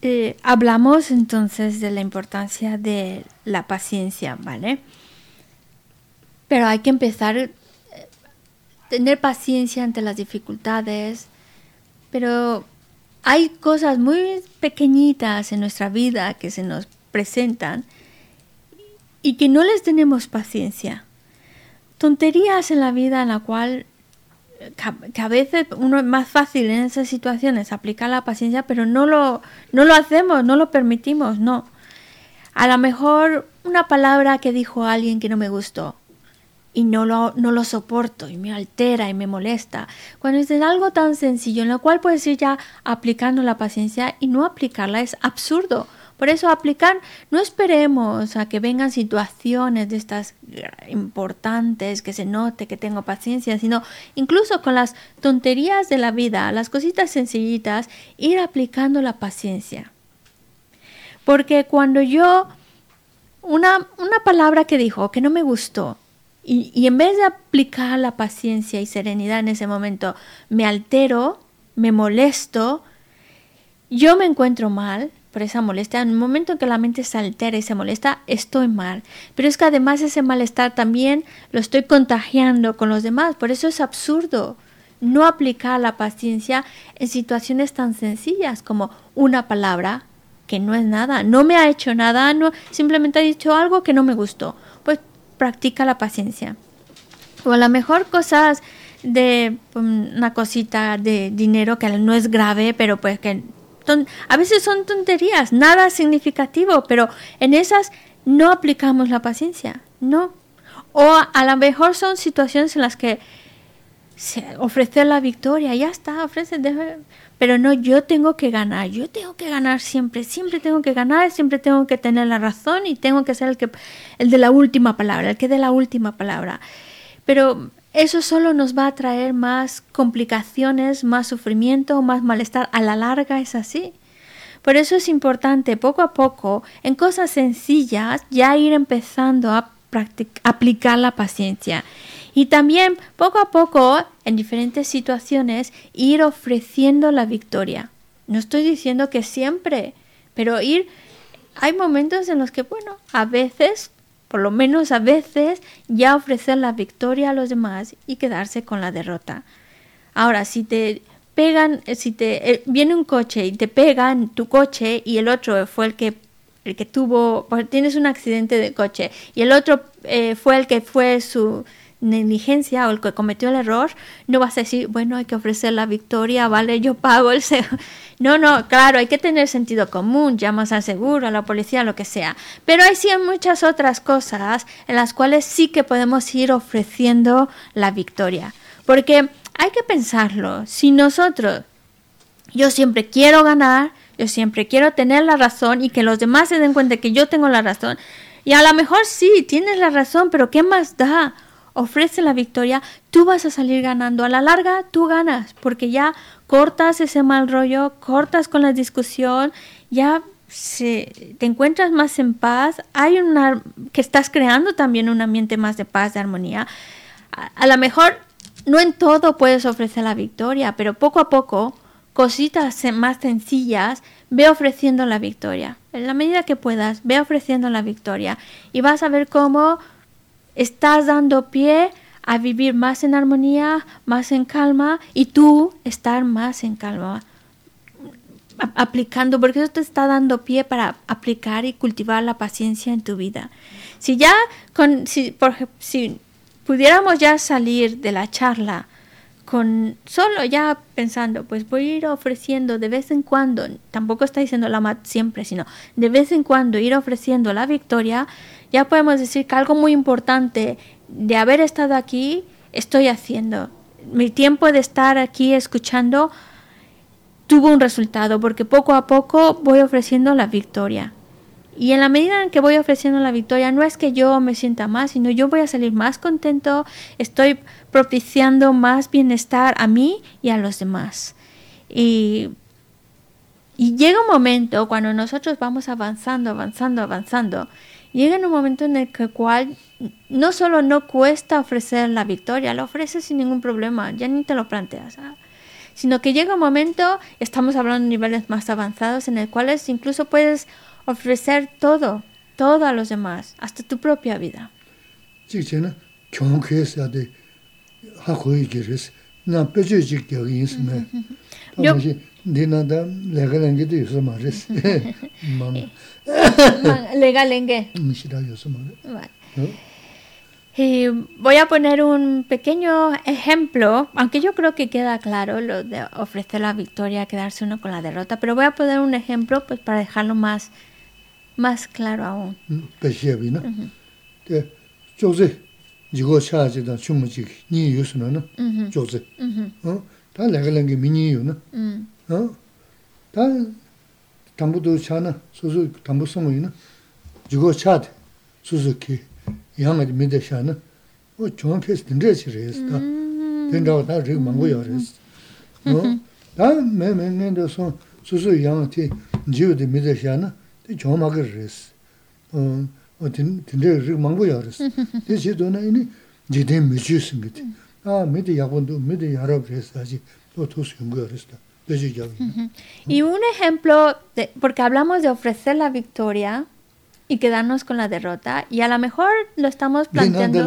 eh, hablamos entonces de la importancia de la paciencia, ¿vale? Pero hay que empezar eh, tener paciencia ante las dificultades, pero hay cosas muy pequeñitas en nuestra vida que se nos presentan y que no les tenemos paciencia. Tonterías en la vida en la cual que a- veces uno es más fácil en esas situaciones aplicar la paciencia, pero no lo, no lo hacemos, no lo permitimos, no. A lo mejor una palabra que dijo alguien que no me gustó y no lo, no lo soporto y me altera y me molesta. Cuando es algo tan sencillo en lo cual puedes ir ya aplicando la paciencia y no aplicarla es absurdo. Por eso aplicar, no esperemos a que vengan situaciones de estas importantes, que se note que tengo paciencia, sino incluso con las tonterías de la vida, las cositas sencillitas, ir aplicando la paciencia. Porque cuando yo, una, una palabra que dijo que no me gustó, y, y en vez de aplicar la paciencia y serenidad en ese momento, me altero, me molesto, yo me encuentro mal, por esa molestia. En el momento en que la mente se altera y se molesta, estoy mal. Pero es que además ese malestar también lo estoy contagiando con los demás. Por eso es absurdo no aplicar la paciencia en situaciones tan sencillas como una palabra que no es nada, no me ha hecho nada, no, simplemente ha dicho algo que no me gustó. Pues practica la paciencia. O a lo mejor cosas de pues, una cosita de dinero que no es grave, pero pues que a veces son tonterías, nada significativo, pero en esas no aplicamos la paciencia, no. O a lo mejor son situaciones en las que ofrecer la victoria, ya está, ofrece, pero no, yo tengo que ganar, yo tengo que ganar siempre, siempre tengo que ganar, siempre tengo que tener la razón y tengo que ser el que el de la última palabra, el que dé la última palabra. Pero eso solo nos va a traer más complicaciones, más sufrimiento, más malestar. A la larga es así. Por eso es importante poco a poco, en cosas sencillas, ya ir empezando a aplicar la paciencia. Y también poco a poco, en diferentes situaciones, ir ofreciendo la victoria. No estoy diciendo que siempre, pero ir... Hay momentos en los que, bueno, a veces por lo menos a veces, ya ofrecer la victoria a los demás y quedarse con la derrota. Ahora, si te pegan, eh, si te eh, viene un coche y te pegan tu coche y el otro fue el que el que tuvo, tienes un accidente de coche y el otro eh, fue el que fue su negligencia o el que cometió el error, no vas a decir, bueno, hay que ofrecer la victoria, vale, yo pago el [laughs] No, no, claro, hay que tener sentido común, llamas al seguro, a la policía, lo que sea. Pero hay sí muchas otras cosas en las cuales sí que podemos ir ofreciendo la victoria. Porque hay que pensarlo, si nosotros, yo siempre quiero ganar, yo siempre quiero tener la razón y que los demás se den cuenta que yo tengo la razón, y a lo mejor sí, tienes la razón, pero ¿qué más da? Ofrece la victoria, tú vas a salir ganando. A la larga, tú ganas, porque ya cortas ese mal rollo, cortas con la discusión, ya se, te encuentras más en paz, hay una que estás creando también un ambiente más de paz, de armonía. A, a lo mejor no en todo puedes ofrecer la victoria, pero poco a poco, cositas más sencillas, ve ofreciendo la victoria. En la medida que puedas, ve ofreciendo la victoria y vas a ver cómo estás dando pie a vivir más en armonía, más en calma y tú estar más en calma aplicando, porque eso te está dando pie para aplicar y cultivar la paciencia en tu vida. Si ya, si pudiéramos ya salir de la charla con solo ya pensando, pues voy a ir ofreciendo de vez en cuando, tampoco está diciendo la mat siempre, sino de vez en cuando ir ofreciendo la victoria, ya podemos decir que algo muy importante de haber estado aquí estoy haciendo. Mi tiempo de estar aquí escuchando tuvo un resultado porque poco a poco voy ofreciendo la victoria. Y en la medida en que voy ofreciendo la victoria, no es que yo me sienta más, sino yo voy a salir más contento, estoy propiciando más bienestar a mí y a los demás. Y, y llega un momento cuando nosotros vamos avanzando, avanzando, avanzando, llega un momento en el que cual no solo no cuesta ofrecer la victoria, la ofreces sin ningún problema, ya ni te lo planteas. ¿ah? Sino que llega un momento, estamos hablando de niveles más avanzados, en el cuales incluso puedes ofrecer todo, todo a los demás, hasta tu propia vida. Y [laughs] voy a poner un pequeño ejemplo, aunque yo creo que queda claro lo de ofrecer la victoria, quedarse uno con la derrota, pero voy a poner un ejemplo pues para dejarlo más más claro aún. Peshebi na. Te 다 담부도 차나 수수 담부 소모이나? 주고 차데 수수키 양아지 미데샤나? 어 좋은 페이스 된대 지레스다 된다고 다 지금 망고요 그랬어. 어?다 매매면도 소 수수 양한테 지우데 미데샤나? 되 좋아하게 그랬어. 어 어딘 된대 지금 망고요 그랬어. 대시 도나 이니 제대 미주스 아. 미데 야본도 미데 야럽 그랬어. 아직 또 도스 연구 그랬어. Y un ejemplo, de, porque hablamos de ofrecer la victoria y quedarnos con la derrota, y a lo mejor lo estamos planteando...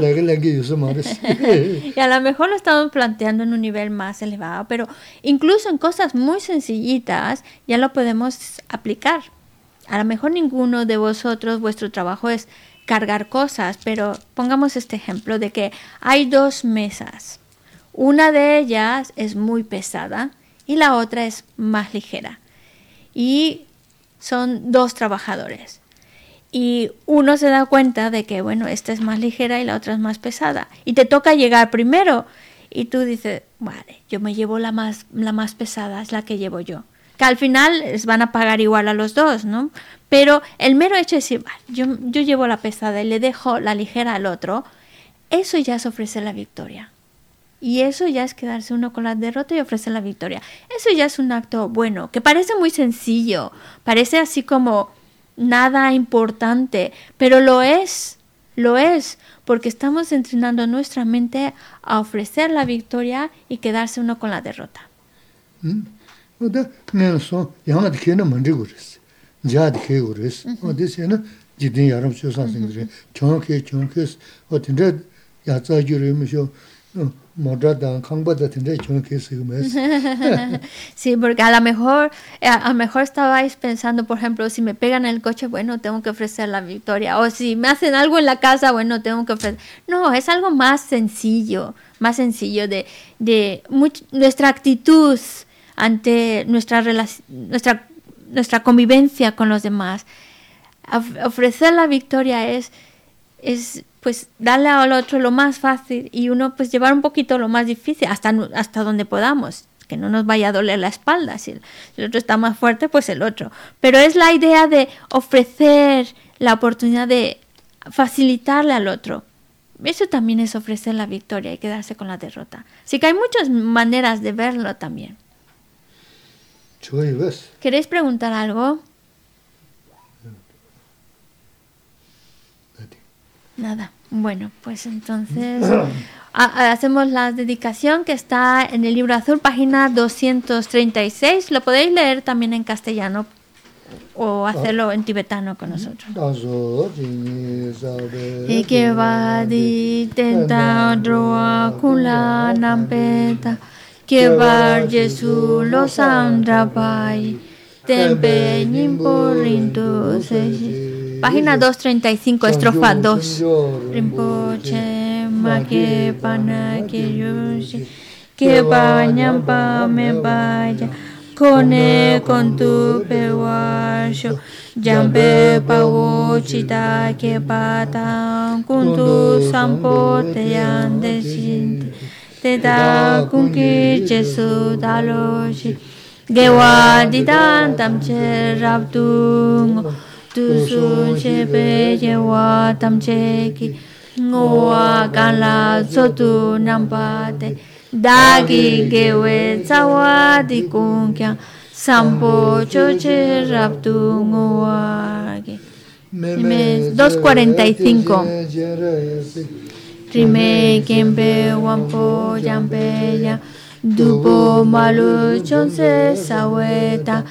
[laughs] y a lo mejor lo estamos planteando en un nivel más elevado, pero incluso en cosas muy sencillitas ya lo podemos aplicar. A lo mejor ninguno de vosotros, vuestro trabajo es cargar cosas, pero pongamos este ejemplo de que hay dos mesas. Una de ellas es muy pesada y la otra es más ligera. Y son dos trabajadores. Y uno se da cuenta de que, bueno, esta es más ligera y la otra es más pesada. Y te toca llegar primero. Y tú dices, vale, yo me llevo la más, la más pesada, es la que llevo yo que al final les van a pagar igual a los dos, ¿no? Pero el mero hecho de decir, yo, yo llevo la pesada y le dejo la ligera al otro, eso ya es ofrecer la victoria. Y eso ya es quedarse uno con la derrota y ofrecer la victoria. Eso ya es un acto bueno, que parece muy sencillo, parece así como nada importante, pero lo es, lo es, porque estamos entrenando nuestra mente a ofrecer la victoria y quedarse uno con la derrota. ¿Mm? [laughs] sí porque a lo mejor a lo mejor estabais pensando por ejemplo si me pegan en el coche bueno tengo que ofrecer la victoria. O si me hacen algo en la casa bueno tengo que ofrecer. No es algo más sencillo más sencillo de de nuestra actitud ante nuestra, nuestra, nuestra convivencia con los demás. ofrecer la victoria es, es pues darle al otro lo más fácil y uno pues llevar un poquito lo más difícil hasta, hasta donde podamos que no nos vaya a doler la espalda. Si el, otro está más fuerte pues el otro. Pero es la idea de ofrecer la oportunidad de facilitarle al otro. Eso también es ofrecer la victoria y quedarse con la derrota. Así que hay muchas maneras de verlo también. ¿Queréis preguntar algo? Nada. Bueno, pues entonces [coughs] hacemos la dedicación que está en el libro azul, página 236. Lo podéis leer también en castellano o hacerlo en tibetano con nosotros. Lo. Página 235, estrofa 2. Rinpoche Make Pana Kiyushi, Keba Nyampa Me Vaya, Kone con tu peguayo, Jambe Pawo Chita Kebata, Kuntu Sampo Te Yande te da kunki jesu dalo shi gewa di dan tam che rab tu tu su che pe je wa tam che ki ngo wa kan la so tu nam pa te da gi gewe tsa wa di kun kya. Sampo cho che rab tu ngo wa ki 245 Rime kempe wampo jampe ya. Dupo malu chonse saweta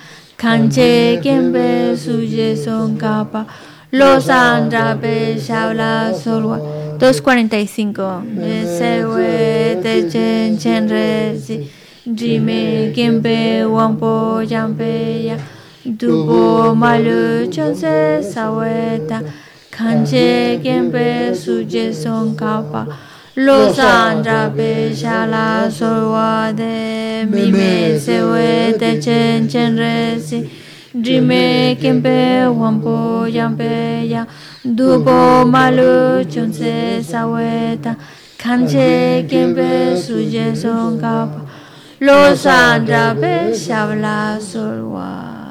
Kanche kempe suje son capa. Los andrape shabla solwa 245 Sewe te chen chen resi Rime kempe wampo jampe ya. Dupo malu chonse saweta Kanche suje son kapa. Los andra pe shala solwa de mime sewe te chen chen resi. Drime kempe wampo yampe ya. Dubo malu chunse saweta kanche kempe suje songkapa lo sandra be shabla solwa